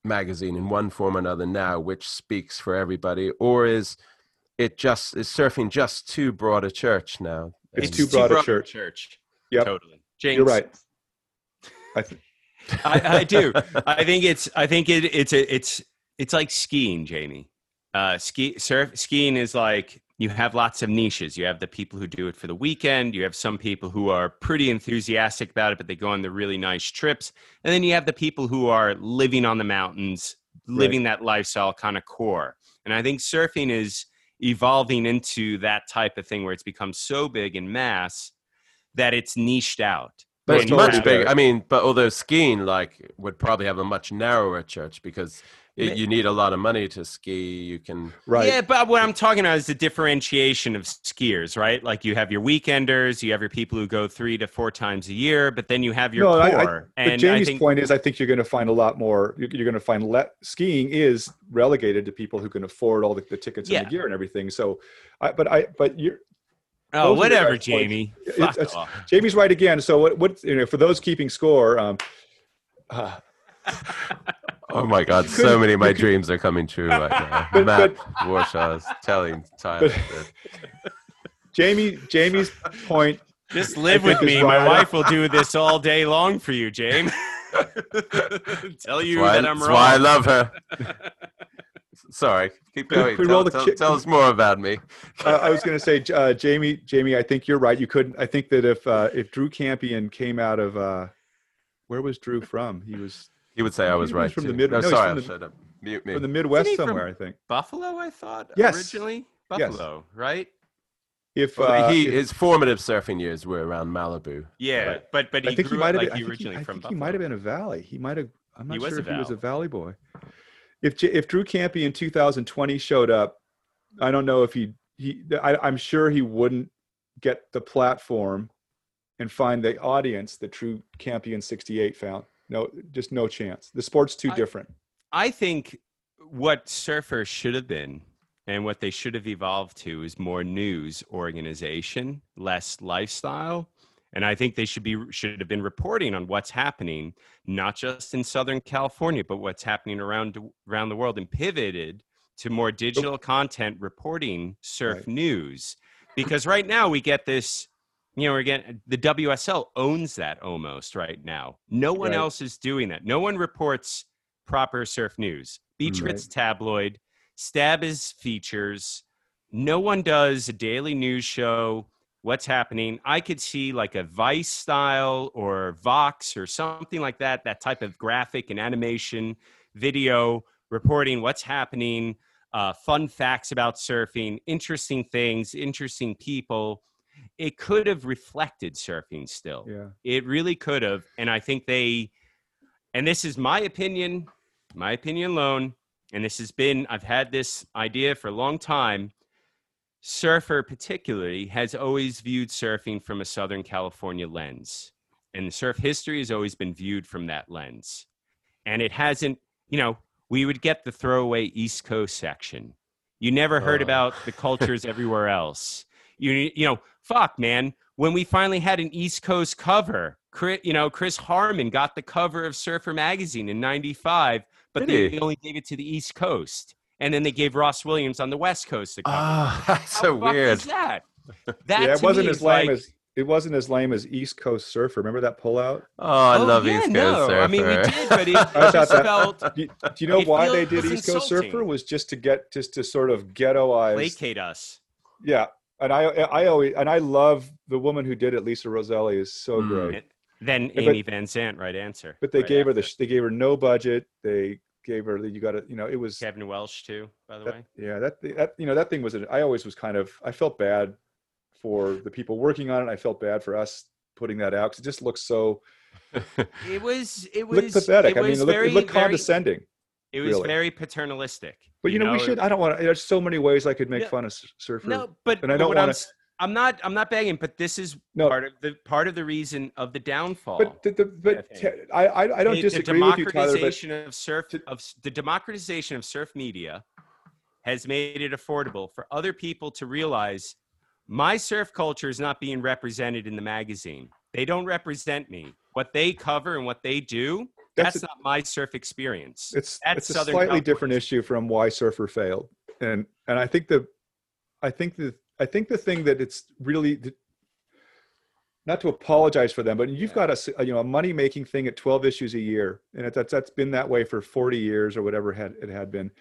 magazine in one form or another now which speaks for everybody? Or is it just, is surfing just too broad a church now? It's And- too broad a church. Church. Yep. Totally. James, You're right. I th- I, I do. I think it's. I think it, it's a. It's. It's like skiing, Jamie. Uh, ski surf skiing is like you have lots of niches. You have the people who do it for the weekend. You have some people who are pretty enthusiastic about it, but they go on the really nice trips. And then you have the people who are living on the mountains, living that lifestyle kind of core. And I think surfing is evolving into that type of thing where it's become so big in mass that it's niched out. But it's much bigger. I mean, but although skiing like would probably have a much narrower church because it, you need a lot of money to ski. You can right. Yeah, but what I'm talking about is the differentiation of skiers, right? Like you have your weekenders, you have your people who go three to four times a year, but then you have your No, I- I- core. But and I Jamie's think point is, I think you're going to find a lot more. You're, you're going to find le- skiing is relegated to people who can afford all the, the tickets and the gear and everything. So, I, but I, but you're oh, those whatever, guys' Jamie. It's- Fuck it's- off. Jamie's right again. So what? What you know? For those keeping score, um, uh, [laughs] Oh my God! So many of my could- dreams are coming true right now. [laughs] But- Matt Warshaw's telling Tyler. But- [laughs] Jamie, Jamie's point. Just live with me. My right. wife will do this all day long for you, James. Tell you why, that I'm that's why I love her. Sorry, keep going. can we Tell, the tell- chi- tell us more about me. Uh, I was going to say, uh, Jamie, Jamie, I think you're right. You couldn't. I think that if uh, if Drew Kampion came out of uh, where was Drew from? He was He would say I was was right. from the too. mid- No, no, sorry, from I the- shut up. Mute me. from the Midwest he from- somewhere, I think. Buffalo, I thought Yes. originally. Yes. Buffalo, right? If Well, uh, he, if- his formative surfing years were around Malibu. Yeah, Right. but but he I think he might up have like been. he I think, he, originally I from think he Buffalo. might have been a Valley. He might have. I'm not He sure if he was a Valley. Valley boy. If if Drew Campy in 2020 showed up, I don't know if he he. I, I'm sure he wouldn't get the platform and find the audience that Drew Campy in '68 found. No, just no chance. The sport's too I- different. I think what surfers should have been and what they should have evolved to is more news organization, less lifestyle. And I think they should be should have been reporting on what's happening, not just in Southern California, but what's happening around around the world, and pivoted to more digital content reporting surf Right. news. Because right now we get this, you know, again, the WSL owns that almost right now. No one Right. else is doing that. No one reports proper surf news. Beach Mm, Grit's tabloid, Stab is features. No one does a daily news show. What's happening? I could see like a Vice style or Vox or something like that, that type of graphic and animation video reporting what's happening, uh, fun facts about surfing, interesting things, interesting people. It could have reflected surfing still. Yeah. It really could have. And I think they, and this is my opinion, my opinion alone, and this has been, I've had this idea for a long time. Surfer, particularly, has always viewed surfing from a Southern California lens. And surf history has always been viewed from that lens. And it hasn't, you know, we would get the throwaway East Coast section. You never heard Oh. about the cultures everywhere else. You, you know, fuck, man. When we finally had an East Coast cover, Chris, you know, Chris Harmon got the cover of Surfer magazine in '95, but Did they, he? only gave it to the East Coast, and then they gave Ross Williams on the West Coast the cover. Oh, [laughs] that's How so weird. is that? [laughs] That yeah, it wasn't as lame like- as it wasn't as lame as East Coast Surfer. Remember that pullout? Oh, I Oh, love yeah, East Coast no. Surfer. I mean, we did, but it, [laughs] I it just that- felt Do you, do you know why they did East Coast Surfer? Was just to get just to sort of ghettoize. placate us. Yeah, and I I always and I love the woman who did it. Lisa Roselli is so Mm. great. Then Yeah, but- Amy Van Zant, right answer. But they right gave her the they gave her no budget. They gave her the you got to you know it was Kevin Welsh too, by the that, way. yeah that that you know that thing was an, I always was kind of I felt bad for the people working on it. I felt bad for us putting that out because it just looks so It was it looked was pathetic. It I mean, was it looked, very it looked very, condescending. it was really. very paternalistic. But you know, we should. I don't want to. There's so many ways I could make No, fun of s- surfer. No, but, and I but don't wanna- s- I'm not. I'm not begging, but this is No. part of the part of the reason of the downfall. But the, the, but I I, I I don't the, disagree the with you, Tyler. But democratization of surf of the democratization of surf media has made it affordable for other people to realize my surf culture is not being represented in the magazine. They don't represent me. What they cover and what they do, That's that's, a- not my surf experience. it's That's it's a Southern slightly different issue from why surfer failed, and and I think the, I think the I think the thing that it's really. Not to apologize for them, but you've got a you know a money making thing at 12 issues a year, and it, that's that's been that way for 40 years or whatever had it had been.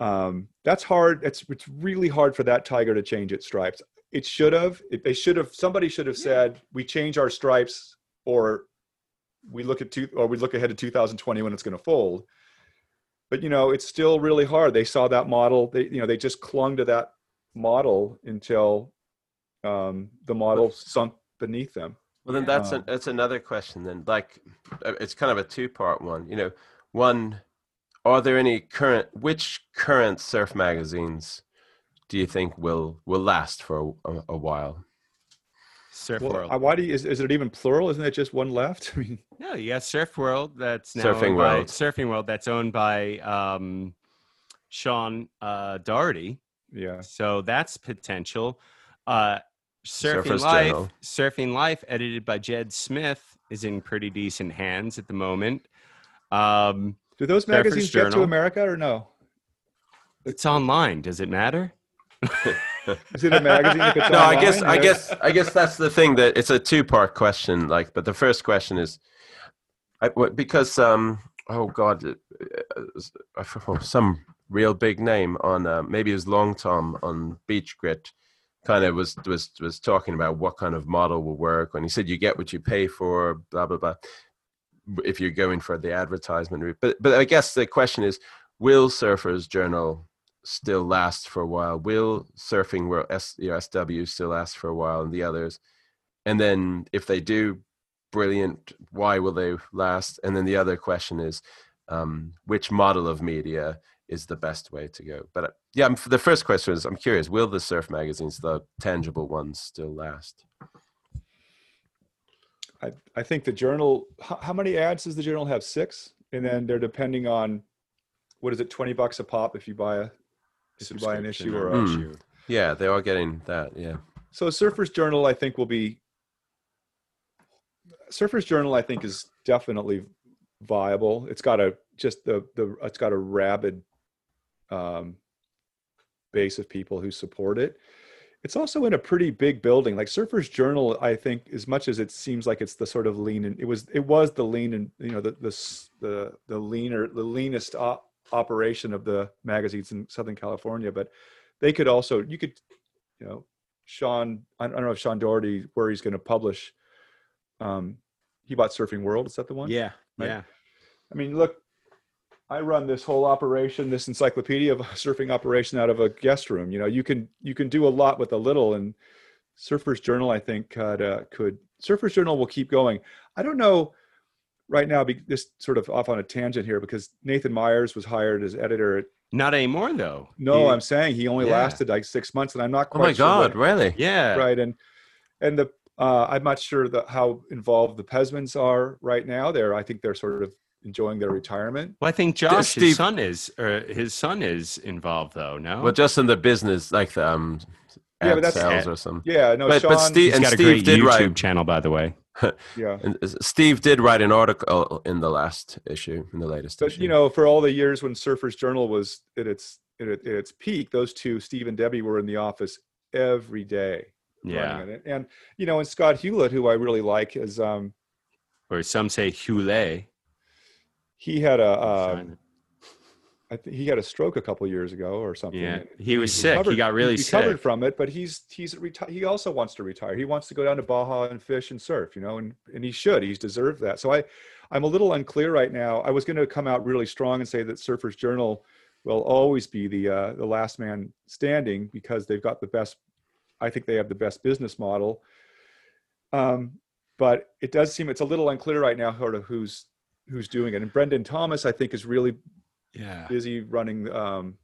Um, that's hard. It's it's really hard for that tiger to change its stripes. It should have. It, they should have. Somebody should have said, "We change our stripes," or we look at two, or we look ahead to 2020 when it's going to fold. But you know, it's still really hard. They saw that model. They you know they just clung to that model until um, the model sunk beneath them. Well, then that's Um, an, that's another question. Then, like, uh, it's kind of a two-part one. You know, one, are there any current which current surf magazines do you think will will last for a, a, a while? surf Well, World. I- why do you, is, is it even plural? Isn't it just one left? [laughs] I mean, No, you got Surf World. That's now Surfing owned by, World. Surfing World. That's owned by um, Sean uh, Doherty. Yeah. So that's potential. Uh, Surfing Life, Journal. Surfing Life, edited by Jed Smith, is in pretty decent hands at the moment. Um, Do those magazines get to America or no? it's online. Does it matter? [laughs] Is it a magazine [laughs] no, I guess online? I guess [laughs] I guess that's the thing that it's a two-part question. Like, but the first question is, I, because um, oh god, it- uh, I some real big name on uh, maybe it was Long Tom on Beach Grit, kind of was was was talking about what kind of model will work. and he said you get what you pay for, blah blah blah. If you're going for the advertisement route, but but I guess the question is, will Surfers Journal still last for a while? Will Surfing World S, you know, SW still last for a while, and the others? And then if they do, brilliant. Why will they last? And then the other question is, um, which model of media is the best way to go? But uh, yeah, I'm- the first question is, I'm curious: Will the surf magazines, the tangible ones, still last? I, I think the journal. How, how many ads does the journal have? Six, and then they're depending on what is it, twenty bucks a pop if you buy a if you buy an issue or a. Hmm. Yeah, they are getting that. Yeah. So Surfers Journal, I think, will be. Surfers Journal, I think, is definitely viable. It's got a just the the it's got a rabid um, base of people who support it. It's also in a pretty big building. Like Surfers Journal, I think, as much as it seems like it's the sort of lean and it was it was the lean and you know the the the the leaner the leanest op- operation of the magazines in Southern California, but they could also you could you know Sean I don't know if Sean Doherty where he's going to publish. Um, he bought Surfing World. Is that the one? Yeah, Right. yeah. I mean, look, I run this whole operation, this encyclopedia of a surfing operation out of a guest room. You know, you can you can do a lot with a little, and Surfers Journal, I think, could uh, could Surfers Journal will keep going. I don't know right now. Be, this sort of off on a tangent here because Nathan Myers was hired as editor. At, Not anymore though. no, He- I'm saying he only Yeah. lasted like six months, and I'm not Oh my sure what- God! Really? yeah. right and and the uh, i'm not sure the, how involved the Pezmans are right now they're i think they're sort of enjoying their retirement Well, I think Josh, Steve- his son is, or his son is involved though. No, Well, just in the business, like the um, Yeah, ad but that's- sales or something. yeah no But- sean but Steve- he's and got a Steve great did YouTube write- channel, by the way. [laughs] yeah And Steve did write an article in the last issue, in the latest but issue. you know for all the years when surfers journal was at its at, its peak those two steve and debbie were in the office every day Yeah, it. and you know and scott Hulet who i really like is um or some say Hule. He had a um, I think he had a stroke a couple years ago or something. Yeah, he was he's sick. He got really he's recovered sick. from it, but he's he's reti- he also wants to retire. He wants to go down to Baja and fish and surf, you know, and and he should. He's deserved that. So I I'm a little unclear right now. I was going to come out really strong and say that Surfers Journal will always be the uh, the last man standing because they've got the best I think they have the best business model. Um, but it does seem it's a little unclear right now, sort of who's who's doing it. And Brendan Thomas, I think, is really Yeah. busy running um,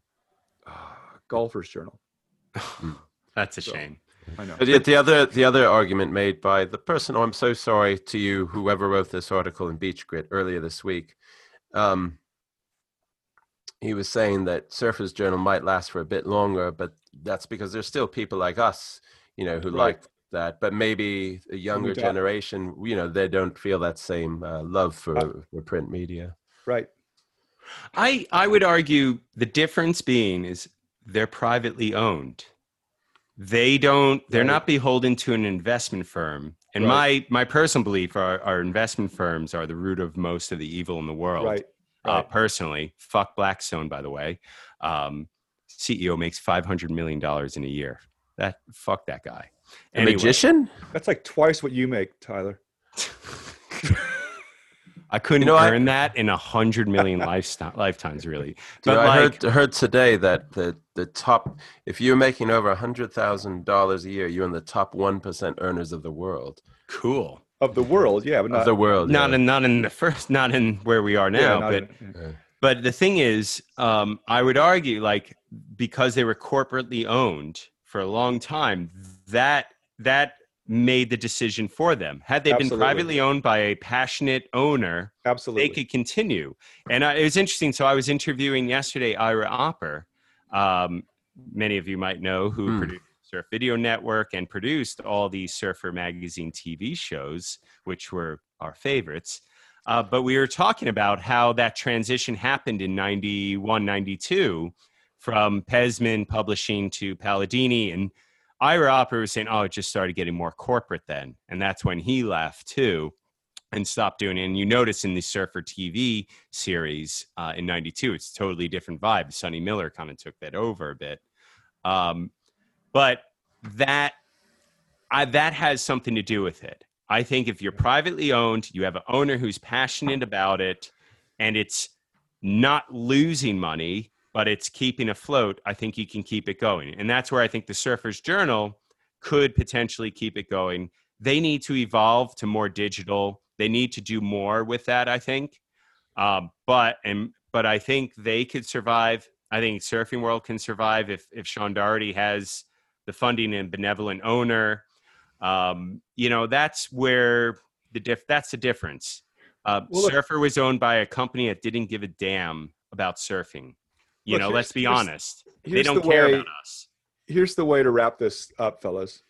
uh, Golfers Journal. [laughs] That's a So- shame. I know. But yet the other the other argument made by the person, oh, I'm so sorry to you, whoever wrote this article in Beach Grit earlier this week. Um, he was saying that Surfers Journal might last for a bit longer, but that's because there's still people like us, you know, who Right. like that. But maybe a younger don't. generation, you know, they don't feel that same uh, love for, Uh, for print media. Right. I I would argue the difference being is they're privately owned. They don't. They're Right. not beholden to an investment firm. And Right. my my personal belief are, are investment firms are the root of most of the evil in the world. Right. Uh, personally, fuck Blackstone. By the way, um, CEO makes five hundred million dollars in a year. That fuck that guy. A Anyway, magician? That's like twice what you make, Tyler. I couldn't You know, I- earn that in a hundred million lifestyle, lifetimes, really. You But I like, heard heard today that the the top if you're making over a hundred thousand dollars a year, you're in the top one percent earners of the world. cool. Of the world, yeah, but not of the world. Not yeah. in not in the first, not in where we are now, not but in- yeah. but the thing is um, i would argue like because they were corporately owned for a long time that that made the decision for them had they Absolutely. been privately owned by a passionate owner absolutely. they could continue and I, it was interesting so i was interviewing yesterday ira opper um, many of you might know who Hmm. produced surf video network and produced all these surfer magazine tv shows which were our favorites uh, but we were talking about how that transition happened in 91, 92 from Pezman publishing to Palladini. And Ira Opper was saying, oh, it just started getting more corporate then. And that's when he left too and stopped doing it. And you notice in the Surfer TV series uh, in 92, it's totally different vibe. Sonny Miller kind of took that over a bit. Um, but that, I, that has something to do with it. I think if you're privately owned, you have an owner who's passionate about it, and it's not losing money, but it's keeping afloat. I think you can keep it going, and that's where I think the Surfers Journal could potentially keep it going. They need to evolve to more digital. They need to do more with that. I think, um, but and but I think they could survive. I think Surfing World can survive if if Sean Doherty has the funding and benevolent owner um, you know that's where the diff that's the difference uh, Well, surfer was owned by a company that didn't give a damn about surfing you Look, know let's be honest they don't the care way- about us here's the way to wrap this up, fellas.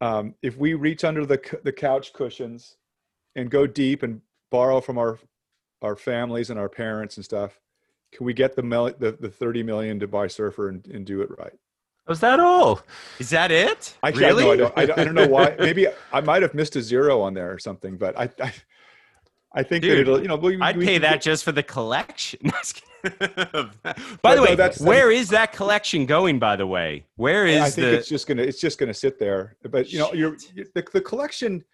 Um, if we reach under the the couch cushions and go deep and borrow from our our families and our parents and stuff, can we get the mil- the, the thirty million to buy Surfer and, and do it right? Was that all? is that it I really can't. No, I, don't, I, don't, I don't know why. [laughs] Maybe I might have missed a zero on there or something, but I I, I think Dude, that it'll you know we, i'd we pay can that just for the collection [laughs] [laughs] by But the no, way that's- where is that collection going by the way where is I think the it's just gonna it's just gonna sit there. But you know, you're, Shit. you the, the collection.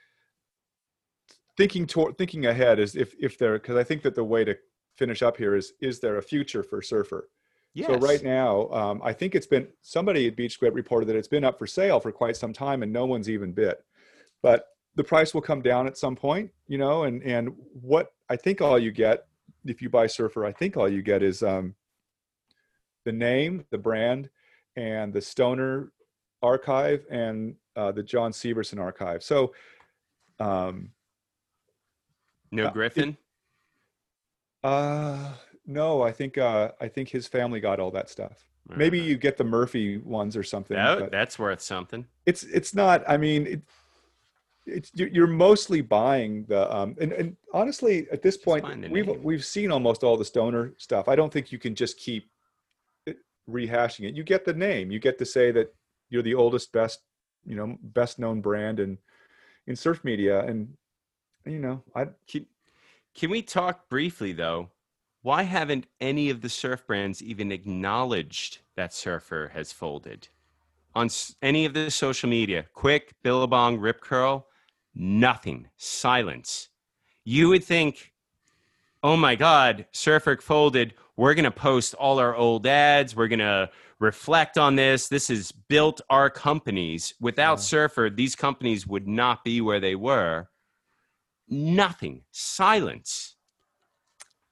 Thinking toward thinking ahead is if if there because I think that the way to finish up here is is there a future for Surfer? yes. So right now, um, I think it's been somebody at Beach Grit reported that it's been up for sale for quite some time and no one's even bid. But the price will come down at some point, you know, and and what I think all you get if you buy Surfer, I think all you get is um, the name, the brand, and the Stoner archive and uh, the John Severson archive. So um, no uh, it- griffin uh, no, I think uh, I think his family got all that stuff. Maybe Uh, you get the Murphy ones or something. that- that's worth something it's it's not i mean it, it's you're mostly buying the um and, and honestly at this point we've name. we've seen almost all the stoner stuff i don't think you can just keep rehashing it you get the name you get to say that you're the oldest best you know best known brand in in surf media and you know i Can, can we talk briefly though? Why haven't any of the surf brands even acknowledged that Surfer has folded on any of the social media? Quick, Billabong, Rip Curl, nothing, silence. You would think, oh my God, Surfer folded. We're gonna post all our old ads. We're gonna reflect on this. This has built our companies. Without Yeah. Surfer, these companies would not be where they were. Nothing. Silence.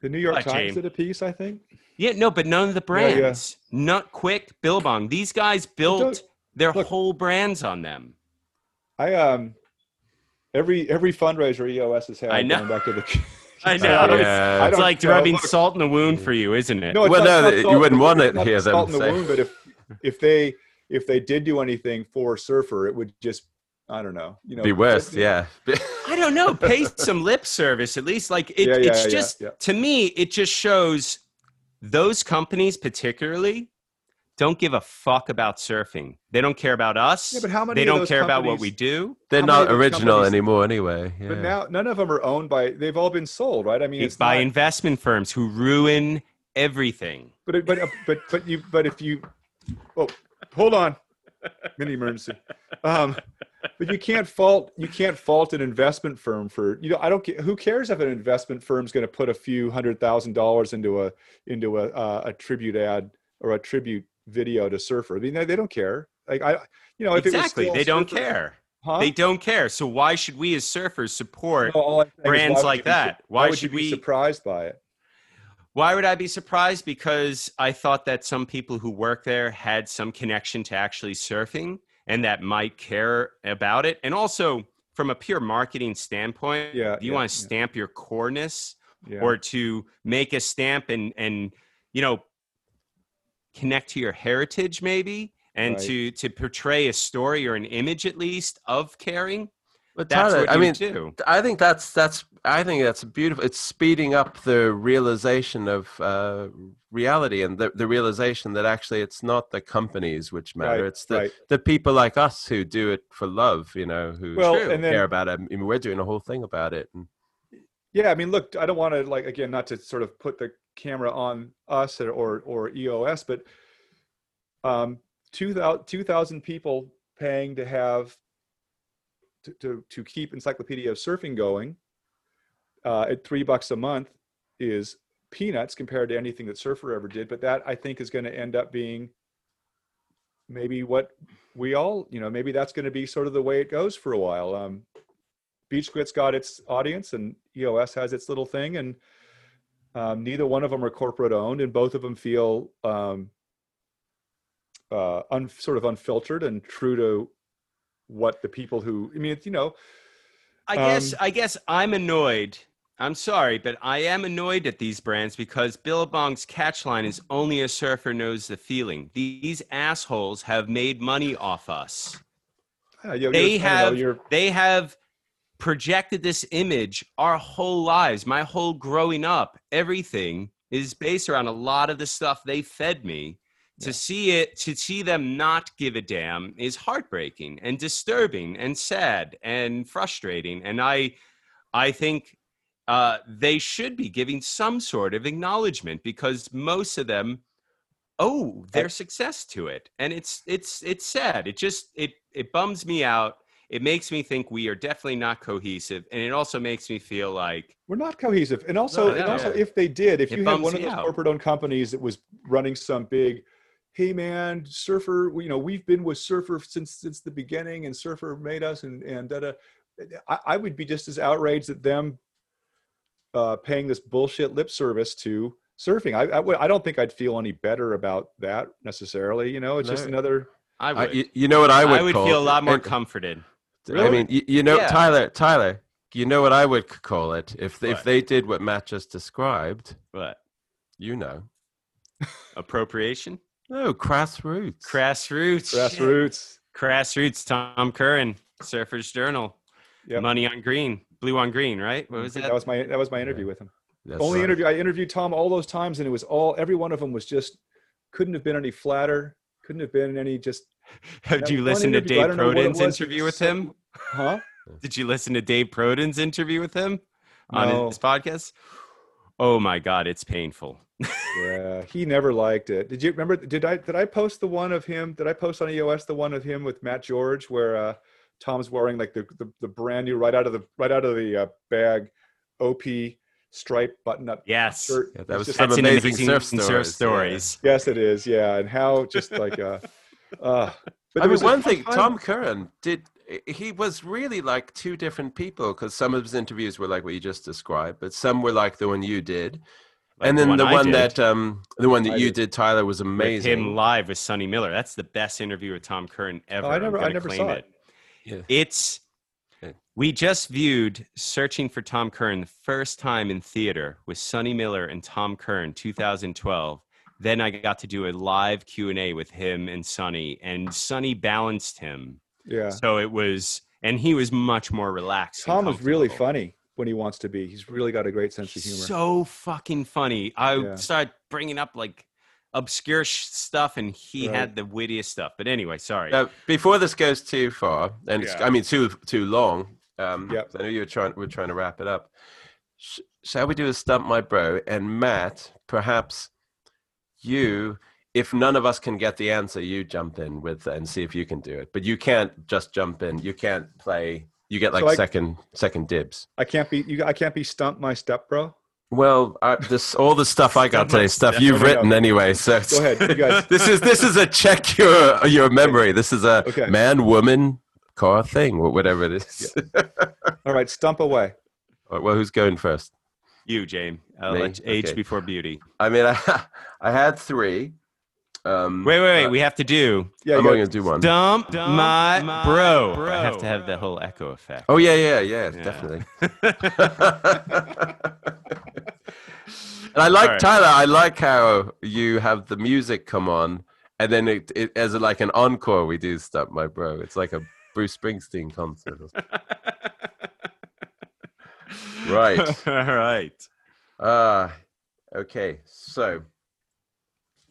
The New York What, Times James? did a piece, I think. Yeah, no, but none of the Yeah, yeah. brands. Not quick, Billabong. These guys built their look- whole brands on them. I um every every fundraiser EOS has had I know. going back to the [laughs] I I know. don't- it's Yeah. I it's like know. rubbing Look- salt in the wound for you, isn't it? No, Well, not, no, not you wouldn't want it to not hear salt in the wound, but if if they if they did do anything for Surfer, it would just I don't know, you know, Be worse, yeah. [laughs] I don't know. Pay some lip service at least. Like it, Yeah, yeah, it's yeah, just yeah. to me, it just shows those companies particularly don't give a fuck about surfing. They don't care about us. Yeah, but how many they don't care about what we do. They're not original anymore anyway. Yeah. But now none of them are owned by. They've all been sold, right? I mean, It's it's by not, investment firms who ruin everything. but it- but uh, but but you but if you oh hold on mini emergency um but you can't fault you can't fault an investment firm for you know i don't care who cares if an investment firm's going to put a few hundred thousand dollars into a into a uh, a tribute ad or a tribute video to surfer i mean they, they don't care like i you know if it was exactly. They don't Surfer- care. huh? They don't care. So why should we as surfers support? No, brands why like you be su- that. Why would should you be we- surprised by it Why would I be surprised? Because I thought that some people who work there had some connection to actually surfing and that might care about it. And also, from a pure marketing standpoint, Yeah, do you yeah, want to yeah. stamp your coreness yeah or to make a stamp and and you know connect to your heritage maybe and Right. to to portray a story or an image at least of caring But that's Tyler, what I mean, do I think that's that's I think that's beautiful. It's speeding up the realization of uh, reality and the, the realization that actually it's not the companies which matter. Right, it's the right. the people like us who do it for love. You know, who Well, and then- care about it. I mean, we're doing a whole thing about it. And Yeah, I mean, look, I don't want to like again, not to sort of put the camera on us or or, or EOS, but um, 2,000 2,000 people paying to have to, to to keep Encyclopedia of Surfing going uh, at three bucks a month is peanuts compared to anything that Surfer ever did. But that I think is going to end up being maybe what we all, you know, maybe that's going to be sort of the way it goes for a while. Um, Beach Grit's got its audience, and EOS has its little thing, and um, neither one of them are corporate owned, and both of them feel um, uh, un, sort of unfiltered and true to what the people who I mean, it's, you know, I guess Um, I guess I'm annoyed. I'm sorry, but I am annoyed at these brands because Billabong's catchline is only a surfer knows the feeling. These assholes have made money off us. uh, They you're- I know, have they have projected this image our whole lives, my whole growing up. Everything is based around a lot of the stuff they fed me. To see it, to see them not give a damn is heartbreaking and disturbing and sad and frustrating. And I, I think uh, they should be giving some sort of acknowledgement because most of them owe their success to it, and it's it's it's sad. It just it it bums me out. It makes me think we are definitely not cohesive, and it also makes me feel like we're not cohesive. And also, No, and also, yeah. if they did, if It you had one of me those out. corporate-owned companies that was running some big, hey man, Surfer, you know, we've been with Surfer since since the beginning, and Surfer made us, and and da da. I, I would be just as outraged at them uh, paying this bullshit lip service to surfing. I, I I don't think I'd feel any better about that necessarily. You know, it's just another. I I, would. you, you know what I would I would call feel a lot more And- comforted. I mean, you, you know, Yeah. Tyler, Tyler, you know what I would call it if if they did what Matt just described. But You know, [laughs] appropriation, oh, no crass roots. crass roots, Grassroots. Tom Curren, Surfers Journal, Yep. Money on Green, Blue on Green, right? What mm-hmm. was that? That was my that was my interview with him. That's only right. interview I interviewed Tom all those times, and it was all every one of them was just couldn't have been any flatter. Couldn't have been any just [laughs] Have you listened to Dave don't know what it Prodan's interview with him? Huh? Did you listen to Dave Prodan's interview with him on No. his podcast? Oh my God, it's painful. Yeah, [laughs] he never liked it. Did you remember? Did I did I post the one of him? Did I post on EOS the one of him with Matt George where uh, Tom's wearing like the, the the brand new right out of the right out of the uh, bag, OP stripe button-up Yes. shirt. Yeah, that was It's just- some That's an amazing amazing surf surf stories, stories. Yes, it is. Yeah, and how just like uh, [laughs] uh but I there mean, was one thing, ton- Tom Curren did. He was really like two different people because some of his interviews were like what you just described, but some were like the one you did, Like and then the I one that um the one that I you did. did, Tyler, was with amazing. him live with Sonny Miller. That's the best interview with Tom Curren ever. Oh, I I'm never I never claim saw it. Yeah. It's Yeah. we just viewed Searching for Tom Curren the first time in theater with Sonny Miller and Tom Curren 2012. Then I got to do a live Q&A with him and Sonny and Sonny balanced him. Yeah. So it was and he was much more relaxed. Tom is really funny when he wants to be. He's really got a great sense of humor. So fucking funny. I Yeah. started bringing up like obscure sh- stuff and he Right. had the wittiest stuff. But anyway, sorry. Now, before this goes too far, and it's, Yeah. I mean too too long. Um, Yep. I know you were trying. We're trying to wrap it up. Sh- shall we do a stump my bro and Matt? Perhaps you, if none of us can get the answer, you jump in with and see if you can do it. But you can't just jump in. You can't play. You get like So I- second second dibs. I can't be you I can't be stumped my step bro. Well, I, this all the stuff I got Stump today, stuff step. you've There written go. anyway. So Go ahead, you guys. [laughs] this is this is a check your your memory. This is a Okay. man, woman, car thing, or whatever it is. All right, stump away. All right, well, who's going first? You, James. I'll uh, Me? age Okay. before beauty. I mean, I, [laughs] I had three. Um, Wait, wait, wait. uh, we have to do Yeah, I'm you only gonna do one. dump, Dump my, my bro. bro. I have to have the whole echo effect. Oh yeah, yeah, yeah, Yeah. definitely. [laughs] [laughs] and I like All right. Tyler. I like how you have the music come on, and then it, it as a, like an encore. We do stuff, my bro. It's like a Bruce Springsteen concert. or. [laughs] Right. All right. Ah, okay. So,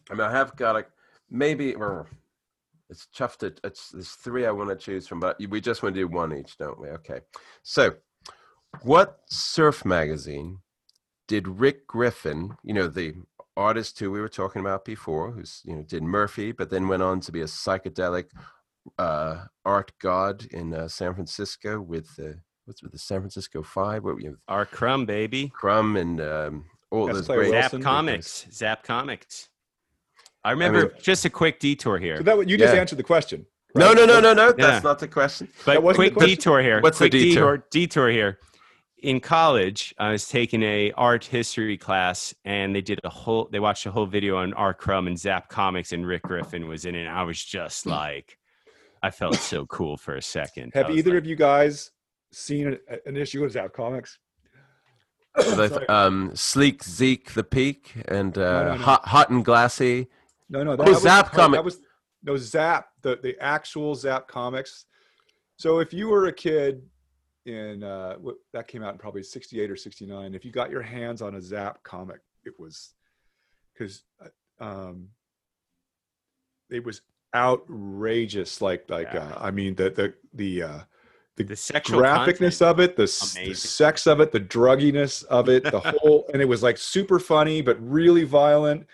I mean, I have got a maybe. well, It's tough to. It's there's three I want to choose from, but we just want to do one each, don't we? Okay. So, what surf magazine did Rick Griffin, you know, the artist who we were talking about before, who's you know did Murphy, but then went on to be a psychedelic uh, art god in uh, San Francisco with the what's with the San Francisco Five, what you know, R. Crumb, baby. Crumb and um, all Yes, those Claire great Wilson. Zap Comics. Zap Comics. I remember mean- just a quick detour here. So that you just Yeah. answered the question. No, right? no, no, no, no. Yeah. That's not the question. But That wasn't quick the question? detour here. What's the quick detour? Detour here. In college, I was taking a art history class, and they did a whole. They watched a whole video on R. Crumb and Zap Comics, and Rick Griffin was in it. And I was just like, I felt so [laughs] cool for a second. Have either like, of you guys seen an, an issue of Zap Comics? With, [coughs] um, Sleek Zeke the Peak and uh, No, no, no. Hot, Hot and Glassy. No, no. Oh, that was Zap the Comic- That was no Zap. The the actual Zap Comics. So if you were a kid in uh, what, that came out in probably '68 or '69, if you got your hands on a Zap comic, it was because um, it was outrageous. Like like Yeah. uh, I mean the the the uh, the sexual graphicness of it, the, the sex of it, the drugginess of it, the [laughs] whole, and it was like super funny, but really violent.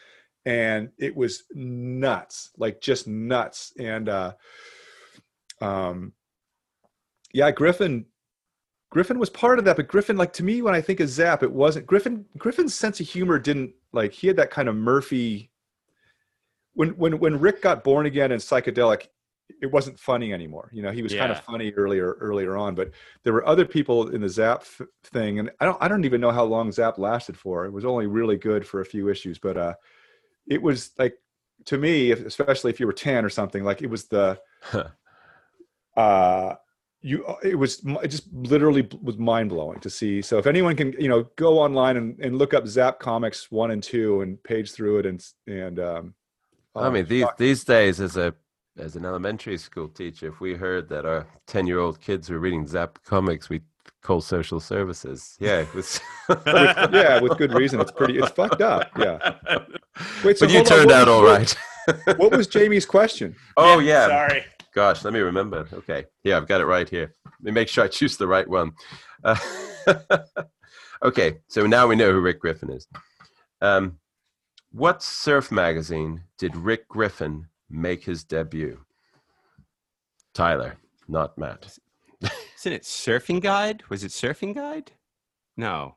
And it was nuts, like just nuts. And, uh, um, yeah, Griffin, Griffin was part of that, but Griffin, like to me, when I think of Zap, it wasn't Griffin, Griffin's sense of humor didn't like, he had that kind of Murphy, when, when, when Rick got born again and psychedelic, it wasn't funny anymore. You know, he was kind of funny earlier, earlier on, but there were other people in the Zap f- thing, and I don't, I don't even know how long Zap lasted for. It was only really good for a few issues, but uh, it was like to me, especially if you were ten or something, like it was the, uh, you, it was it just literally was mind blowing to see. So if anyone can, you know, go online and, and look up Zap Comics one and two and page through it and and um, I uh, mean, these these days, as a as an elementary school teacher, if we heard that our ten year old kids were reading Zap comics, we call social services. Yeah, it was. [laughs] [laughs] yeah, with good reason. It's pretty. It's fucked up. Yeah. [laughs] Wait, so but you hold on, turned out was- all what- right. What was Jamie's question? oh yeah. Sorry. Gosh, let me remember. Okay, yeah, I've got it right here. Let me make sure I choose the right one. Uh, okay, so now we know who Rick Griffin is. Um, what surf magazine did Rick Griffin make his debut? Tyler, not Matt. Isn't it Surfing Guide? Was it Surfing Guide? No.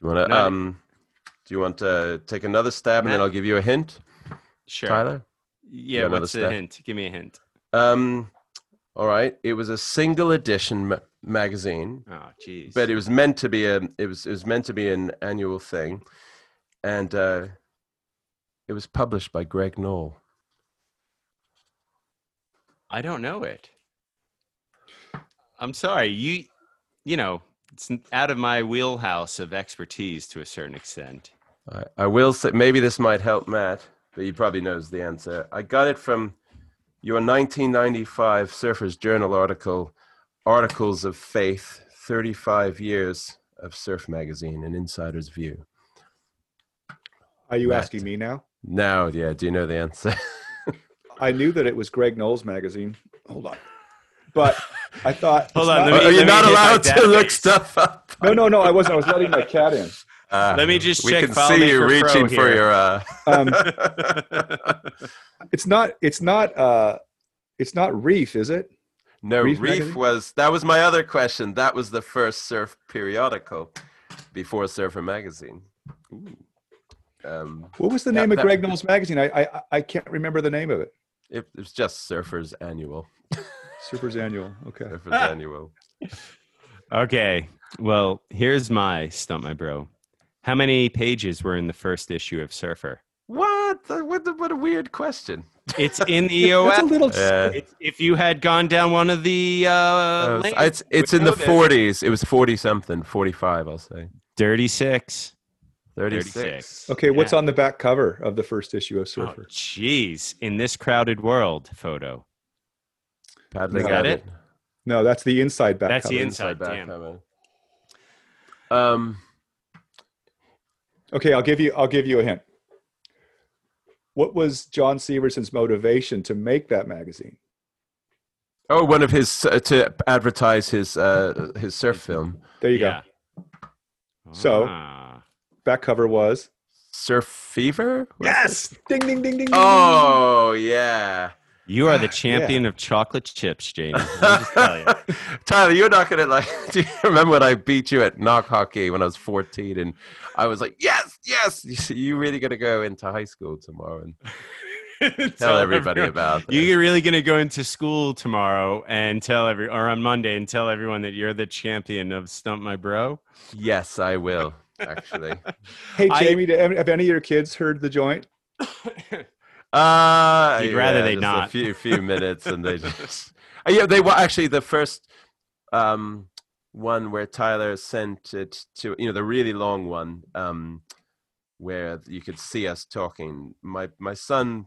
Do you want to um do you want to take another stab and then I'll give you a hint, Sure. Tyler? Yeah. What's the hint? Give me a hint. Um all right, it was a single edition ma- magazine, Oh, jeez. but it was meant to be a it was it was meant to be an annual thing and uh it was published by Greg Noll. I don't know it. I'm sorry. You, you know, it's out of my wheelhouse of expertise to a certain extent. I, I will say maybe this might help Matt, but he probably knows the answer. I got it from your 1995 Surfers Journal article, Articles of Faith 35 Years of Surf Magazine, An Insider's View. Are you Matt. asking me now? Now, yeah, do you know the answer? [laughs] I knew that it was Greg Noll's magazine. Hold on. But I thought Hold on, not- me- Are you not allowed to look database. stuff up? No, no, no, I wasn't. I was letting my cat in. Ah, Let me just we check can FileMaker see you Pro reaching for your. Uh... Um, [laughs] it's not it's not uh it's not Reef, is it? No, Reef Reef, was that was my other question. That was the first surf periodical before Surfer magazine. Um, What was the Yeah, name of Greg Noll's magazine? I, I I can't remember the name of it. it, it was just Surfers Annual. [laughs] Super's Annual. Okay. Surfers Annual. [laughs] okay. Well, here's my stump, my bro. How many pages were in the first issue of Surfer? What? The- What, the- what a weird question. It's [laughs] in the EOS. That's a little Uh, It's, if you had gone down one of the uh, uh, lanes, it's it's in the this. 40s. It was 40 something, 45, I'll say. 36. 36. 36. Okay, what's on the back cover of the first issue of Oh, Surfer? jeez. In this crowded world photo. Paddling Is that at it? No, that's the inside back That's cover. the inside. back damn. cover. Um, Okay, I'll give you I'll give you a hint. What was John Severson's motivation to make that magazine? oh, one of his uh, to advertise his uh, his surf film, There you yeah. go. So- Ah. Back cover was Surf Fever. Was? Yes. Ding ding ding ding. ding. Oh yeah. You are the [laughs] Yeah. champion of chocolate chips, Jamie. Let me just tell you. [laughs] Tyler, you're not gonna like. [laughs] Do you remember when I beat you at knock hockey when I was 14, and I was like, "Yes, yes." You, you really gonna go into high school tomorrow and tell everybody everyone- about this? You're really going to go into school tomorrow and tell every, or on Monday and tell everyone that you're the champion of Stump My Bro. Yes, I will. Actually, Hey Jamie, did, have any of your kids heard the joint? Uh, You'd rather they just not. A few few minutes, and they just. [laughs] Uh, yeah, they were actually the first um, one where Tyler sent it to you know the really long one um, where you could see us talking. My my son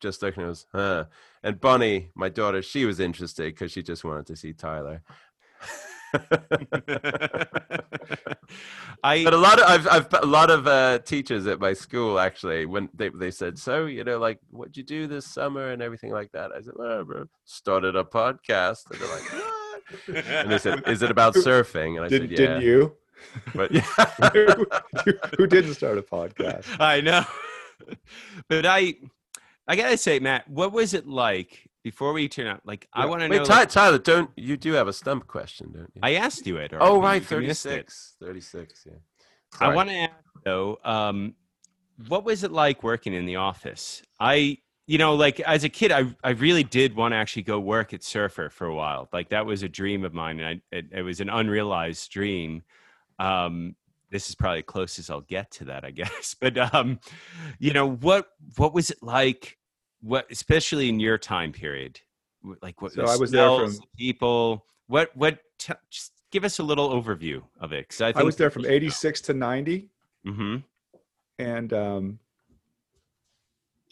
just looked and was, huh. And Bonnie, my daughter, she was interested because she just wanted to see Tyler. [laughs] I But a lot of I've I've a lot of uh, teachers at my school actually when they they said so you know like what'd you do this summer and everything like that I said well bro, started a podcast and they're like what and they said is it about surfing and I Did, said yeah Didn't you? but [laughs] [laughs] who, who didn't start a podcast? I know. but I I gotta say, Matt, what was it like before we turn out? Like, I want to know. Ty- like, Tyler don't you do have a stump question don't you I asked you it. oh right You 36 36 yeah I want to ask though, um, what was it like working in the office? I, you know, like as a kid, I I really did want to actually go work at Surfer for a while. Like that was a dream of mine, and I, it, it was an unrealized dream. Um, this is probably close as I'll get to that, I [laughs] guess. But um, you know, what what was it like? What, especially in your time period, like what? So I was there from- people. What what? T- just give us a little overview of it, because I I was there from 86 to 90 hmm and um,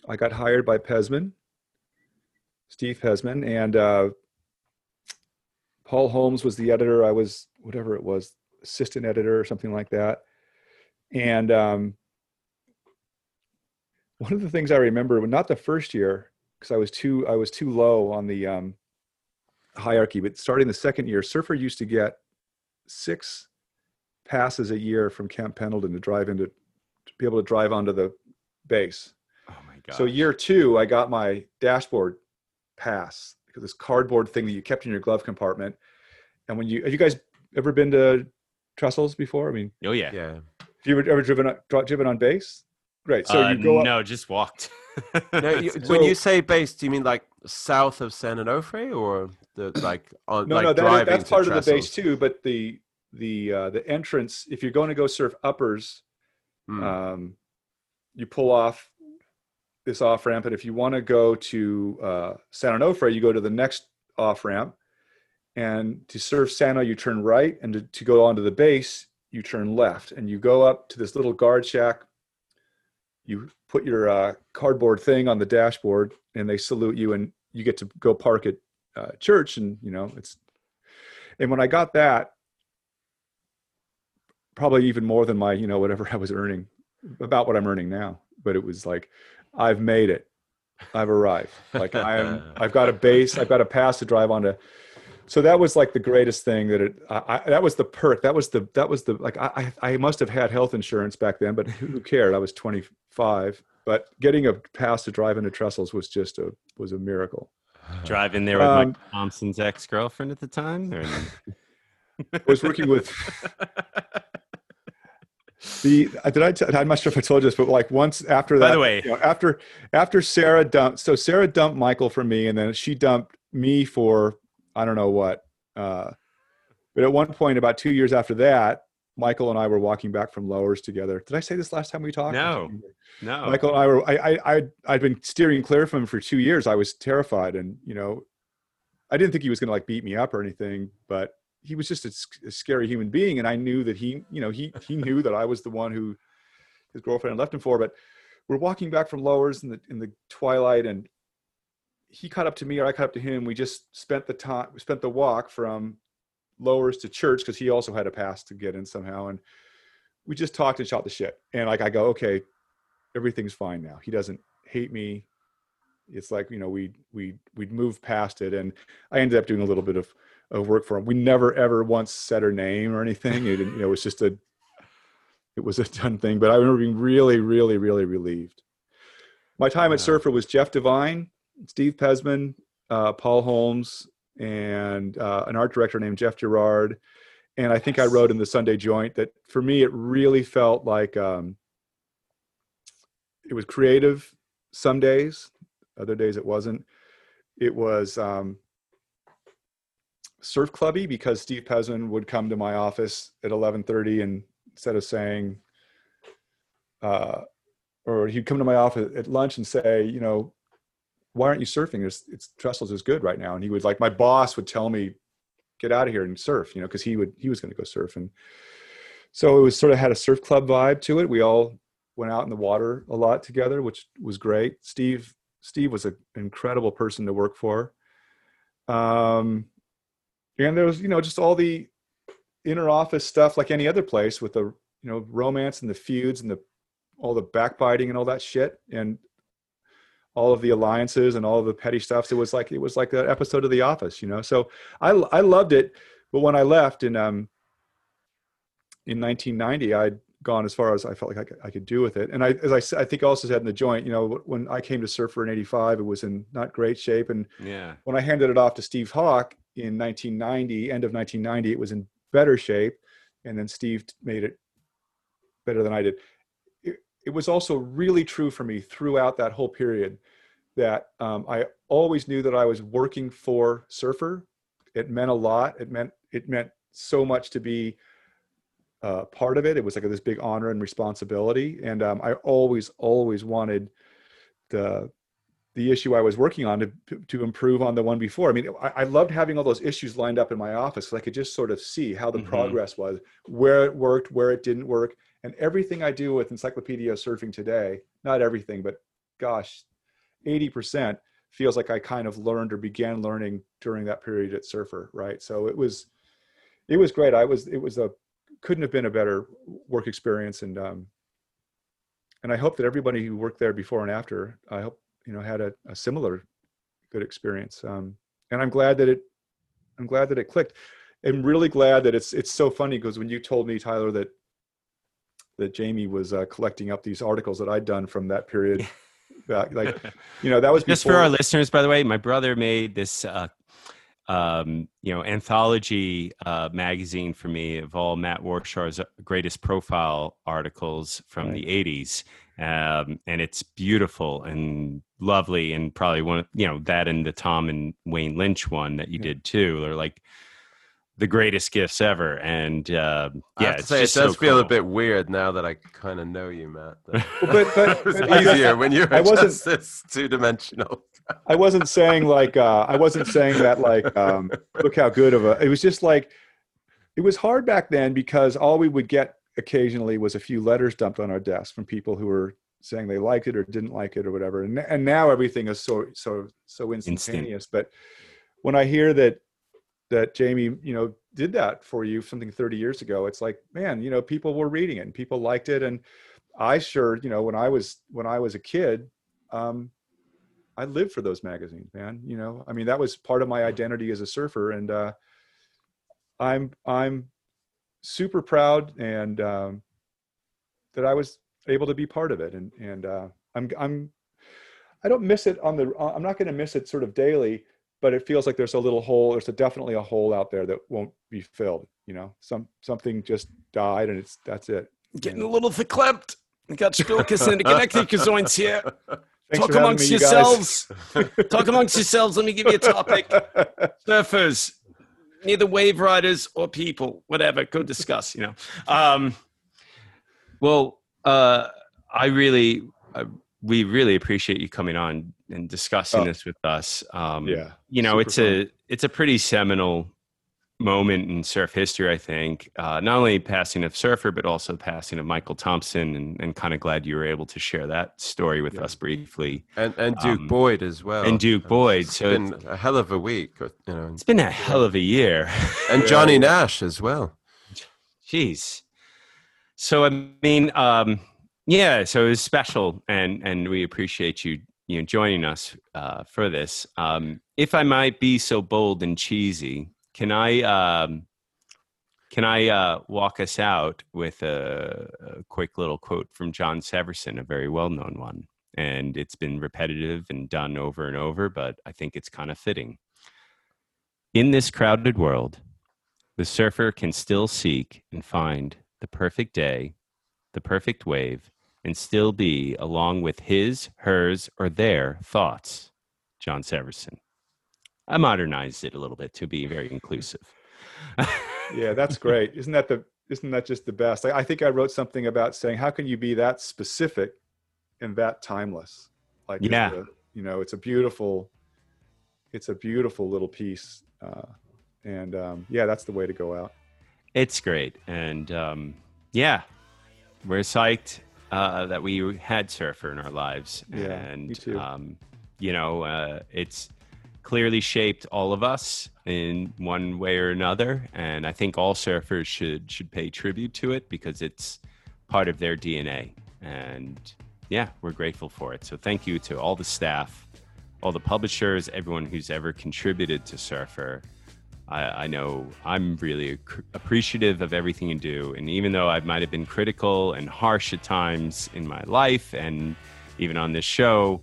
I got hired by Pezman, Steve Pezman, and uh, Paul Holmes was the editor. I was whatever it was, assistant editor or something like that. And um, one of the things I remember, not the first year, because I was too I was too low on the um, hierarchy, but starting the second year, Surfer used to get six passes a year from Camp Pendleton to drive into to be able to drive onto the base. Oh my god. So year two, I got my dashboard pass because this cardboard thing that you kept in your glove compartment. And when you have you guys ever been to Trestles before? I mean, oh yeah. yeah Have you ever, ever driven on, dri- driven on base? Great. So Uh, you go up. no, just walked. [laughs] No, you, So- [laughs] when you say base, do you mean like south of San Onofre or the like on No, like no, that, driving that's part of the base too. But the the uh, the entrance, if you're going to go surf uppers, Hmm. um, you pull off this off ramp, and if you want to go to uh, San Onofre, you go to the next off ramp, and to surf Sano, you turn right, and to, to go onto the base, you turn left, and you go up to this little guard shack. You put your uh, cardboard thing on the dashboard, and they salute you, and you get to go park at uh, church, and you know it's. And when I got that, probably even more than my you know whatever [laughs] I was earning, about what I'm earning now. But it was like, I've made it. I've arrived. Like I am. [laughs] I've got a base. I've got a pass to drive onto. So that was like the greatest thing that it. I, I, that was the perk. That was the. That was the like. I I I must have had health insurance back then, but who cared? I was 25. But getting a pass to drive into Trestles was just a was a miracle. Driving there with Um, Mike Thompson's ex girlfriend at the time. Or... I [laughs] was working with [laughs] the did I t- I'm not sure if I told you this, but like once after that, By the way- you know, after after Sarah dumped, so Sarah dumped Michael for me, and then she dumped me for I don't know what. Uh, but at one point, about two years after that, Michael and I were walking back from Lowers together. Did I say this last time we talked? No. No. Michael and I were. I I I'd, I'd been steering clear from him for two years. I was terrified, and you know, I didn't think he was going to like beat me up or anything, but he was just a scary human being, and I knew that he, you know, he he knew that I was the one who his girlfriend had left him for. But we're walking back from Lowers in the in the twilight, and he caught up to me, or I caught up to him. We just spent the time, we spent the walk from Lowers to church because he also had a pass to get in somehow, and we just talked and shot the shit. And like I go, okay, everything's fine now. He doesn't hate me. It's like you know we we we'd moved past it, and I ended up doing a little bit of, of work for him. We never ever once said her name or anything. It you know, it was just a it was a done thing. But I remember being really, really, really relieved. My time at. Surfer was Jeff Divine, Steve Pezman, uh, Paul Holmes, and uh, an art director named Jeff Gerard. And I think I wrote in the Sunday Joint that for me it really felt like um, it was creative some days, other days it wasn't. It was um, surf clubby because Steve Pezman would come to my office at 11:30 and instead of saying, uh, or he'd come to my office at lunch and say, you know, why aren't you surfing? It's, it's Trestles is good right now, and he would like my boss would tell me, get out of here and surf, you know, because he would he was going to go surf, and so it was sort of had a surf club vibe to it. We all went out in the water a lot together, which was great. Steve Steve was an incredible person to work for. Um, and there was, you know, just all the inner office stuff like any other place with the, you know, romance and the feuds and the all the backbiting and all that shit and all of the alliances and all of the petty stuff. So it was like it was like an episode of The Office, you know. So I I loved it, but when I left in um in 1990, I'd gone as far as I felt like I could, I could do with it. And I, as I I think I also said in the joint, you know, when I came to Surfer in '85, it was in not great shape. And Yeah. when I handed it off to Steve Hawk in 1990, end of 1990, it was in better shape. And then Steve made it better than I did. It, was also really true for me throughout that whole period that um, I always knew that I was working for Surfer. It meant a lot. It meant it meant so much to be uh, part of it. It was like this big honor and responsibility, and um, I always, always wanted the the issue I was working on to to improve on the one before. I mean, I, I loved having all those issues lined up in my office because I could just sort of see how the Mhm. progress was, where it worked, where it didn't work, and everything I do with Encyclopedia Surfing today. Not everything, but gosh, eighty percent feels like I kind of learned or began learning during that period at Surfer. Right, so it was it was great. I was it was a couldn't have been a better work experience and um and I hope that everybody who worked there before and after I hope you know had a, a similar good experience um and I'm glad that it I'm glad that it clicked I'm really glad that it's it's so funny because when you told me Tyler that that Jamie was uh, collecting up these articles that I'd done from that period [laughs] back, like [laughs] you know that was Just before, for our listeners, by the way, my brother made this uh, um, you know anthology uh, magazine for me of all Matt Warshaw's greatest profile articles from Right. the '80s, um, and it's beautiful and lovely, and probably one of you know that and the Tom and Wayne Lynch one that you Yeah. did too or like the greatest gifts ever. And uh, I yeah, have to it's say, it does so feel a bit weird now that I kind of know you, Matt. [laughs] Well, but- but- [laughs] it was but I- easier when you were I wasn't- just this two-dimensional. [laughs] I wasn't saying like uh, I wasn't saying that like um, look how good of a. It was just like it was hard back then because all we would get occasionally was a few letters dumped on our desk from people who were saying they liked it or didn't like it or whatever. And, and now everything is so so so instantaneous. But when I hear that that Jamie, you know, did that for you something 30 years ago, it's like, man, you know, people were reading it and people liked it. And I sure, you know, when I was when I was a kid, um, I lived for those magazines, man. You know, I mean, that was part of my identity as a surfer, and uh, I'm I'm super proud and um, that I was able to be part of it, and and uh, I'm I'm I don't miss it on the I'm not going to miss it sort of daily, but it feels like there's a little hole. There's a, definitely a hole out there that won't be filled. You know, some something just died, and it's that's it. Getting a little verklempt. We got Stalkers and [laughs] the Connecticut here. Thanks Talk amongst me, you yourselves. [laughs] Talk amongst yourselves. Let me give you a topic. [laughs] Surfers, neither wave riders or people, whatever. Go discuss. You know. Um, well, uh, I really, uh, we really appreciate you coming on and discussing Oh. this with us. Um, yeah, you know, super it's a it's a pretty seminal moment in surf history. I think uh, not only passing of surfer, but also passing of Michael Thompson, and, and kind of glad you were able to share that story with Yeah. us briefly. And and Duke Um, Boyd as well. and Duke It's Boyd, so been a hell of a week, you know. It's been a hell of a year. And Johnny Nash as well. Jeez. So I mean, um, yeah. So it was special, and and we appreciate you you know joining us uh, for this. Um, if I might be so bold and cheesy, can I um, can I uh, walk us out with a, a quick little quote from John Severson, a very well known one, and it's been repetitive and done over and over, but I think it's kind of fitting. In this crowded world, the surfer can still seek and find the perfect day, the perfect wave, and still be along with his, hers, or their thoughts. John Severson. I modernized it a little bit to be very inclusive. yeah that's [laughs] great isn't that the isn't that just the best I, I think i wrote something about saying how can you be that specific and that timeless like Yeah. a- you know it's a beautiful it's a beautiful little piece uh, and um, yeah that's the way to go out It's great. And um, yeah, we're psyched uh, that we had Surfer in our lives. Yeah, and. Um, you know, uh, it's clearly shaped all of us in one way or another. And I think all surfers should should pay tribute to it because it's part of their DNA. And yeah, we're grateful for it. So thank you to all the staff, all the publishers, everyone who's ever contributed to Surfer. I, I know I'm really ac- appreciative of everything you do. And even though I might have been critical and harsh at times in my life and even on this show,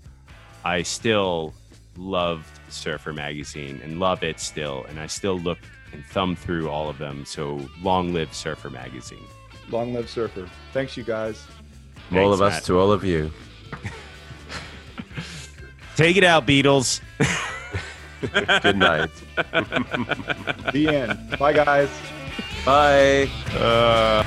I still loved Surfer Magazine and love it still. And I still look and thumb through all of them. So long live Surfer Magazine. long live surfer thanks you guys From all of us Matt. to all of you. [laughs] Take it out, Beatles. [laughs] [laughs] Good night. the end bye guys Bye. Uh...